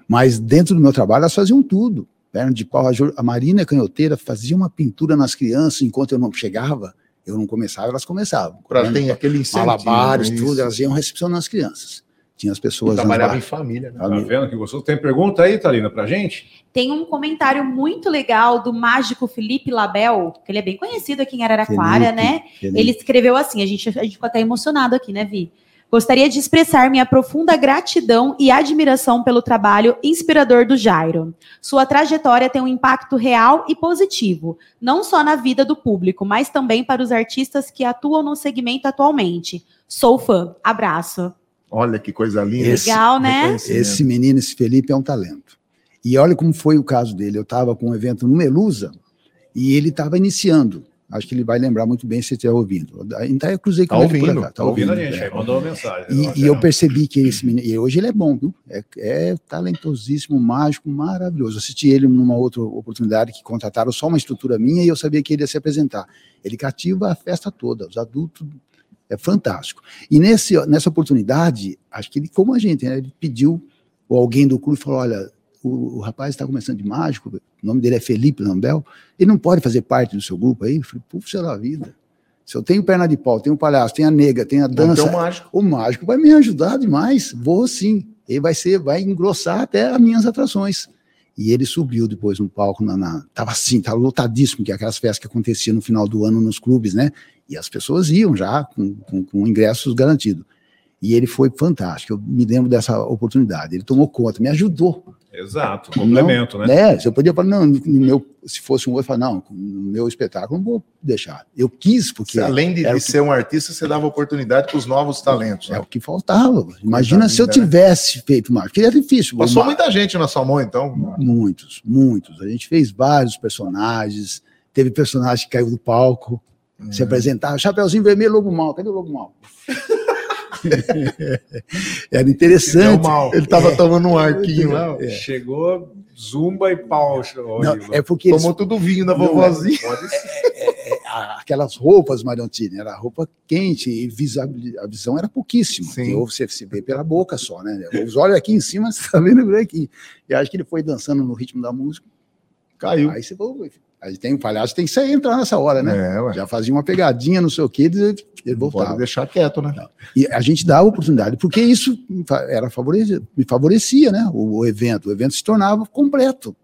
mas dentro do meu trabalho elas faziam tudo. Perna de pau, a, a Marina é canhoteira, fazia uma pintura nas crianças enquanto eu não chegava, eu não começava, elas começavam. Para ter aquele incentivo. Malabares, né? tudo, elas iam recepcionando as crianças. Tinha as pessoas. Trabalhava nas em família, né? Tá vendo que gostoso? Tem pergunta aí, Thalina, pra gente? Tem um comentário muito legal do mágico Felipe Label, que ele é bem conhecido aqui em Araraquara, Felipe, né? Felipe. Ele escreveu assim, a gente, a gente ficou até emocionado aqui, né, Vi? Gostaria de expressar minha profunda gratidão e admiração pelo trabalho inspirador do Jairo. Sua trajetória tem um impacto real e positivo, não só na vida do público, mas também para os artistas que atuam no segmento atualmente. Sou fã. Abraço. Olha que coisa linda. Esse- Legal, né? Esse menino, esse Felipe, é um talento. E olha como foi o caso dele. Eu estava com um evento no Melusa e ele estava iniciando. Acho que ele vai lembrar muito bem se você estiver ouvindo. Então eu cruzei com Tá ele por ouvindo, cá. Tá ouvindo a gente, é. aí mandou uma mensagem. E, e eu percebi que esse menino, e hoje ele é bom, viu? É, é talentosíssimo, mágico, maravilhoso. Eu assisti ele numa outra oportunidade que contrataram só uma estrutura minha e eu sabia que ele ia se apresentar. Ele cativa a festa toda, os adultos, é fantástico. E nesse, nessa oportunidade, acho que ele, como a gente, né, ele pediu, ou alguém do clube falou: olha, o, o rapaz está começando de mágico, o nome dele é Felipe Lambel, ele não pode fazer parte do seu grupo aí? Eu falei, puxa da vida. Se eu tenho perna de pau, tenho o palhaço, tenho a nega, tenho a dança, um mágico. o mágico vai me ajudar demais. Vou sim. Ele vai ser, vai engrossar até as minhas atrações. E ele subiu depois no palco, na, na- tava assim, tava lotadíssimo, que é aquelas festas que aconteciam no final do ano nos clubes, né? E as pessoas iam já com, com, com ingressos garantidos. E ele foi fantástico. Eu me lembro dessa oportunidade. Ele tomou conta, me ajudou. Exato, complemento, Não, né? É, você podia falar, não, no meu, se fosse um outro, falar, não, no meu espetáculo não vou deixar. Eu quis, porque. Você, além de, era de que- ser um artista, você dava oportunidade para os novos talentos. É né? o que faltava. Imagina se eu né? tivesse feito mais. Porque é difícil. Passou Uma- muita gente na sua mão, então. Muitos, muitos. A gente fez vários personagens. Teve personagem que caiu do palco, se Uhum. apresentava, Chapeuzinho Vermelho, Lobo Mal. Cadê o Lobo Mal? Era interessante. Ele tava tomando um arquinho lá. É. Chegou, zumba e pau. Não, é porque eles- Tomou tudo vinho da Não, vovozinha. Pode ser. a- aquelas roupas, Mariontini, era roupa quente e visa- a visão era pouquíssima. Sim. Você se vê pela boca só, né? Os olhos aqui em cima, você tá vendo por aqui. E acho que ele foi dançando no ritmo da música. Caiu. Aí você falou, aí tem um palhaço, tem que sair entrar nessa hora, né? É. Já fazia uma pegadinha, não sei o quê, ele ele Não voltava. pode deixar quieto, né? E a gente dava oportunidade, porque isso era favorece- me favorecia, né? O, o evento. O evento se tornava completo.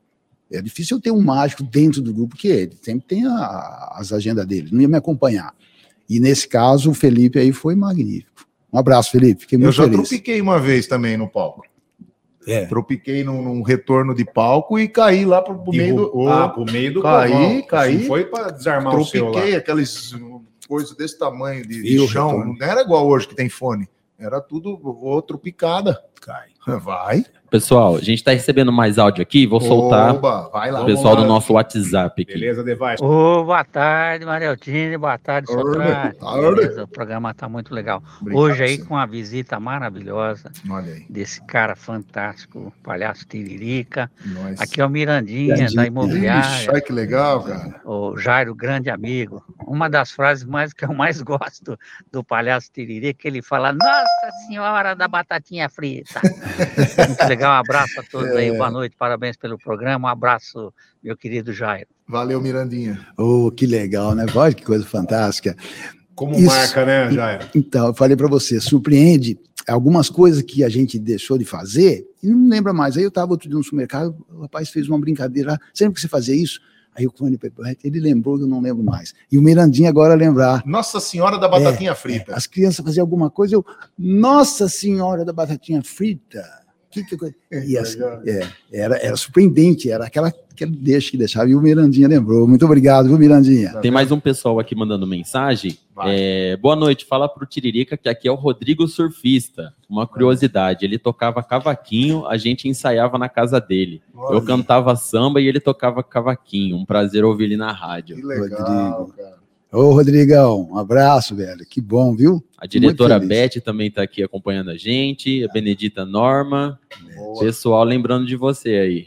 É difícil eu ter um mágico dentro do grupo, porque ele sempre tem a- as agendas dele, não ia me acompanhar. E nesse caso, o Felipe aí foi magnífico. Um abraço, Felipe. Fiquei Eu muito já feliz. tropiquei uma vez também no palco. É. Tropiquei num, num retorno de palco e caí lá pro, pro meio do. Ah, pro meio do Caí, povão. caí. Não foi para desarmar o lá. Tropiquei aqueles uh, coisas desse tamanho de, de o chão. retorno? Não era igual hoje que tem fone. Era tudo outro picada. Cai. Vai. Pessoal, a gente tá recebendo mais áudio aqui, vou soltar Oba, vai lá. o pessoal do nosso WhatsApp aqui. Beleza, Device? Ô, boa tarde, Marieltine, boa tarde, Sotrate. Beleza, O programa tá muito legal. Obrigado, Hoje aí senhor. com a visita maravilhosa Olha aí. desse cara fantástico, o palhaço Tiririca. Nós. Aqui é o Mirandinha, Mirandinha. da Ixi, imobiliária, olha que legal, cara. o Jairo, grande amigo. Uma das frases mais que eu mais gosto do palhaço Tiririca, que ele fala, Nossa Senhora da Batatinha Frita. muito legal, um abraço a todos aí, boa noite, parabéns pelo programa, um abraço, meu querido Jairo. Valeu, Mirandinha. Oh, que legal, né? Olha que coisa fantástica. Como Isso. marca, né, Jair? Então, eu falei para você, surpreende algumas coisas que a gente deixou de fazer e não lembra mais. Aí eu estava outro dia no supermercado, o rapaz fez uma brincadeira, sempre que você fazia isso, aí o Cone ele lembrou que eu não lembro mais. E o Mirandinha agora lembrar. Nossa Senhora da Batatinha Frita. As crianças faziam alguma coisa, eu, Nossa Senhora da Batatinha Frita. Que, que, coisa- e assim, é, era, era surpreendente, era aquela, aquele deixa que deixava, e o Mirandinha lembrou. Muito obrigado, viu, Mirandinha? Tem mais um pessoal aqui mandando mensagem. É, boa noite, fala pro Tiririca que aqui é o Rodrigo Surfista. Uma curiosidade, ele tocava cavaquinho, a gente ensaiava na casa dele. Eu Olha, cantava samba e ele tocava cavaquinho. Um prazer ouvir ele na rádio. Que legal, Rodrigo. cara. Ô, Rodrigão, um abraço, velho. Que bom, viu? A diretora Muito. Beth também está aqui acompanhando a gente, a Benedita Norma. Boa. Pessoal, lembrando de você aí.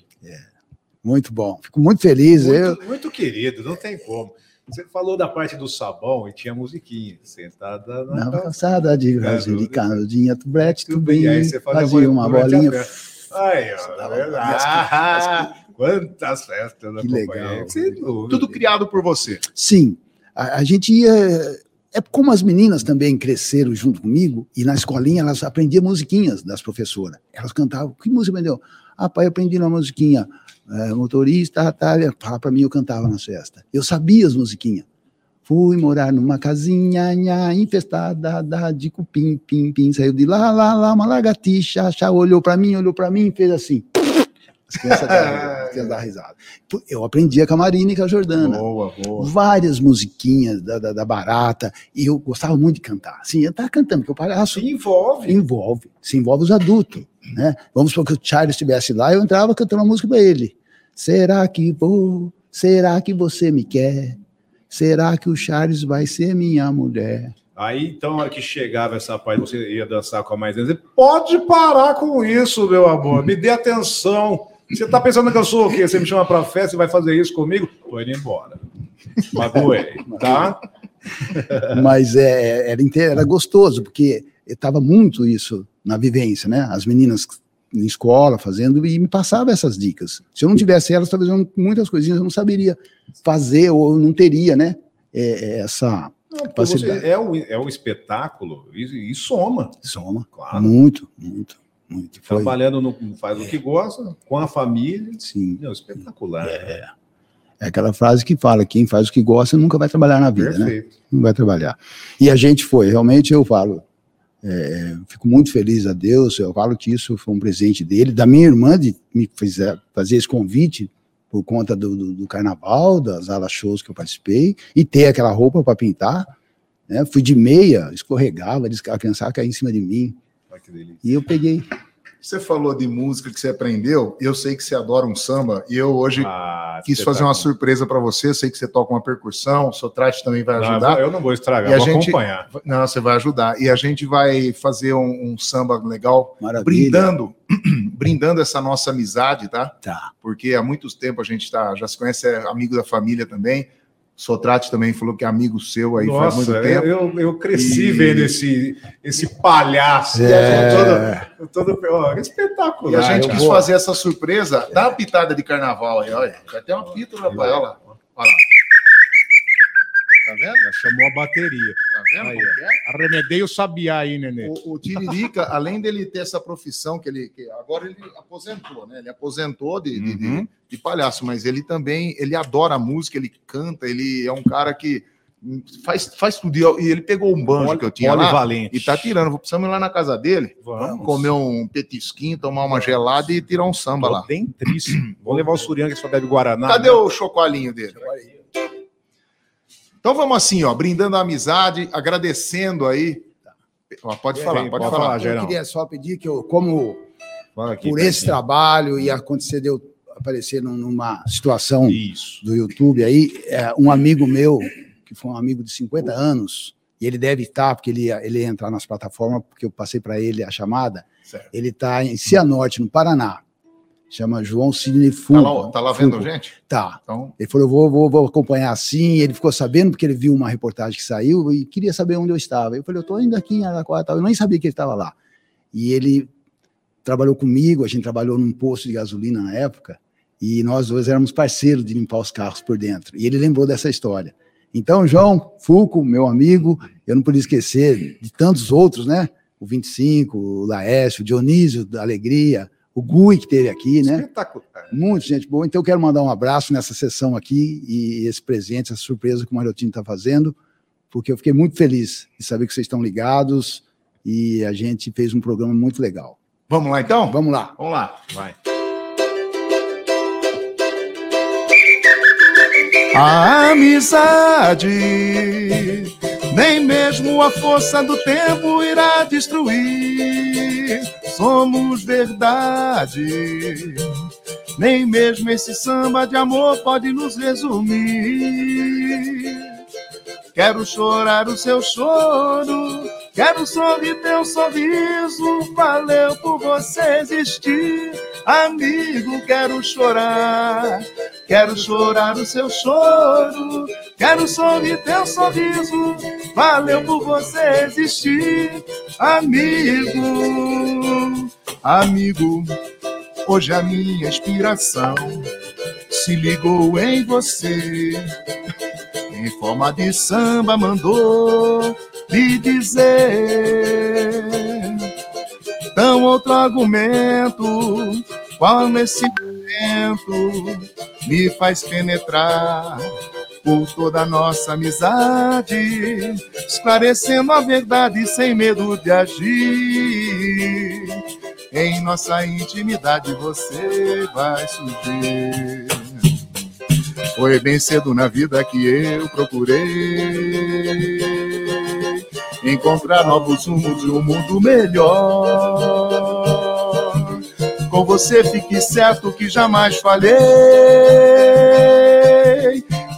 Muito bom. Fico muito feliz. eu, Muito, muito querido, não tem como. Você falou da parte do sabão e tinha musiquinha. Sentada na Na calça. calçada de É, canudinha, tu brete, tu E bem, aí você fazia uma bolinha. Aí, ó, tá? E Ah, quantas festas Que legal. Tudo criado por você. Sim, a, a gente ia É como as meninas também cresceram junto comigo, e na escolinha elas aprendiam musiquinhas das professoras. Elas cantavam. Que música aprendeu? Ah, pai, eu aprendi uma musiquinha. É, motorista, tá, fala pra mim, eu cantava na festa. Eu sabia as musiquinhas. Fui morar numa casinha nha, infestada da, de cupim, pim, pim. Saiu de lá, lá, lá, uma lagartixa, olhou pra mim, olhou pra mim fez assim. Risada. Eu aprendi com a Marina e com a Jordana. Boa, boa. Várias musiquinhas da, da, da Barata. E eu gostava muito de cantar. Sim, eu estava cantando, porque o palhaço. Se envolve. Envolve. Se envolve os adultos. Né? Vamos supor que o Charles estivesse lá, eu entrava cantando uma música para ele. Será que vou? Será que você me quer? Será que o Charles vai ser minha mulher? Aí, então, a hora que chegava essa parte, você ia dançar com a mais pode parar com isso, meu amor, me dê atenção. Você tá pensando que eu sou o quê? Você me chama pra festa e vai fazer isso comigo? Tô indo embora. Magoei, tá? Mas é, era, inte- era gostoso, porque estava muito isso na vivência, né? As meninas em escola fazendo e me passavam essas dicas. Se eu não tivesse elas, talvez eu, muitas coisinhas eu não saberia fazer ou não teria, né? É, é, essa Não, facilidade. é o, é o espetáculo e, e soma. Soma. Claro. Muito, muito, muito. Foi, Trabalhando no faz o que gosta, com a família. sim. Meu, espetacular. É, é aquela frase que fala: quem faz o que gosta nunca vai trabalhar na vida, né? Perfeito. não vai trabalhar. E a gente foi, realmente eu falo, é, fico muito feliz a Deus, eu falo que isso foi um presente dele, da minha irmã, de me fazer, fazer esse convite por conta do, do, do carnaval, das alas shows que eu participei, e ter aquela roupa para pintar. Né? Fui de meia, escorregava, a criançada caía em cima de mim, Delícia. e eu peguei. Você falou de música que você aprendeu. Eu sei que você adora um samba. E eu hoje Ah, quis fazer uma espetáculo. surpresa para você. Eu sei que você toca uma percussão. O Sotrate também vai Não, ajudar. eu não vou estragar, E a vou gente- acompanhar. Não, você vai ajudar. E a gente vai fazer um, um samba legal, Maravilha. brindando, brindando essa nossa amizade, tá? Tá. Porque há muitos tempos a gente tá, já se conhece, é amigo da família também. Sotrate também falou que é amigo seu aí faz muito Nossa, tempo. eu, eu cresci E- vendo esse, esse palhaço. É. Todo, todo, ó, espetacular. E a gente quis vou- fazer essa surpresa, dá uma pitada de carnaval aí, olha. Já tem uma pita, rapaz, olha lá. Olha lá. Tá vendo? Já chamou a bateria. Tá vendo Aí, como é? Arremedei o sabiá aí, nenê. O, o Tiririca, além dele ter essa profissão que ele que agora ele aposentou, né? Ele aposentou de, de- de- Uhum. de palhaço, mas ele também ele adora música, ele canta, ele é um cara que faz, faz tudo. E ele pegou um banjo que eu tinha lá Polivalente. e tá tirando. Precisamos ir lá na casa dele, Vamos. comer um petisquinho, tomar uma gelada e tirar um samba Tô lá. dentríssimo. Vou levar o Surian que só bebe Guaraná. Cadê né? o chocolinho dele? Então vamos assim, ó, brindando a amizade, agradecendo aí. Ó, pode falar, pode pode falar. falar, Eu queria só pedir que eu, como aqui, por esse trabalho e acontecer de eu aparecer num- numa situação Isso. do YouTube aí, é, um amigo meu, que foi um amigo de 50 anos, e ele deve estar, porque ele ia, ele ia entrar nas plataformas, porque eu passei para ele a chamada, Certo. ele está em Cianorte, no Paraná. Chama João Sidney Tá Fulco. lá, tá lá vendo Fulco. gente? Tá. Então, Ele falou, eu vou, vou, vou acompanhar assim. Ele ficou sabendo porque ele viu uma reportagem que saiu e queria saber onde eu estava. Eu falei, eu estou indo aqui em Araquara. tal. Eu nem sabia que ele estava lá. E ele trabalhou comigo, a gente trabalhou num posto de gasolina na época, e nós dois éramos parceiros de limpar os carros por dentro. E ele lembrou dessa história. Então, João Fulco, meu amigo, eu não podia esquecer de tantos outros, né? O 25, o Laércio, o Dionísio da Alegria, o Gui que teve aqui, né? Espetacular. Muito gente boa. Então, eu quero mandar um abraço nessa sessão aqui e esse presente, essa surpresa que o Mariotinho está fazendo, porque eu fiquei muito feliz de saber que vocês estão ligados e a gente fez um programa muito legal. vamos lá então? Vamos lá. Vamos lá. Vai. A amizade, nem mesmo a força do tempo irá destruir. Somos verdade, nem mesmo esse samba de amor pode nos resumir. Quero chorar o seu choro, quero sorrir teu sorriso. Valeu por você existir, amigo. Quero chorar, quero chorar o seu choro, quero sorrir teu sorriso. Valeu por você existir, amigo. Amigo, hoje a minha inspiração se ligou em você. em forma de samba mandou lhe dizer. Então outro argumento, qual nesse momento me faz penetrar por toda a nossa amizade, esclarecendo a verdade sem medo de agir. Em nossa intimidade você vai surgir. Foi bem cedo na vida que eu procurei encontrar novos rumos de um mundo melhor. Com você fique certo que jamais falhei,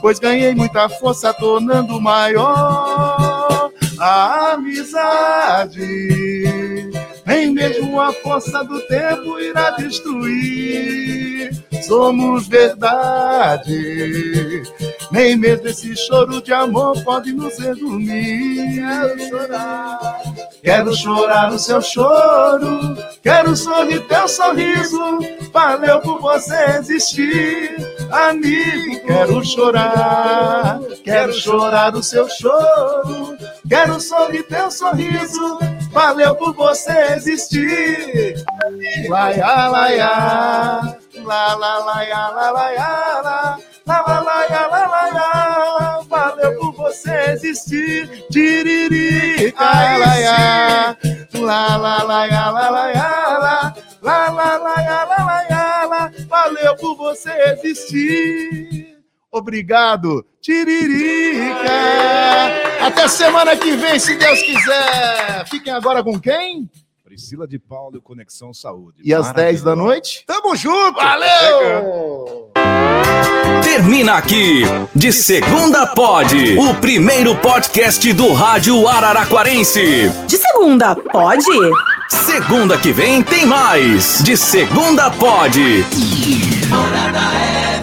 pois ganhei muita força tornando maior a amizade. Nem mesmo a força do tempo irá destruir. Somos verdade. Nem mesmo esse choro de amor pode nos redumir. Quero chorar. Quero chorar o seu choro. Quero sorrir teu sorriso. Valeu por você existir. Amigo, quero chorar. Quero chorar o seu choro. Quero sorrir teu sorriso. Valeu por você existir. Laia, laia. La, la, laia, la, laia, la. La, la, laia, la, laia. Valeu por você existir. Tiririca, laia. La, la, laia, la, laia, la. La, la, laia, la, laia, la. Valeu por você existir. Obrigado, Tiririca. Até semana que vem, se Deus quiser. Fiquem agora com quem? Priscila de Paulo, Conexão Saúde. E às 10 da noite? Tamo junto! Valeu! Termina aqui, de segunda pode, o primeiro podcast do rádio Araraquarense. De segunda, pode? Segunda que vem tem mais, de segunda pode. Morada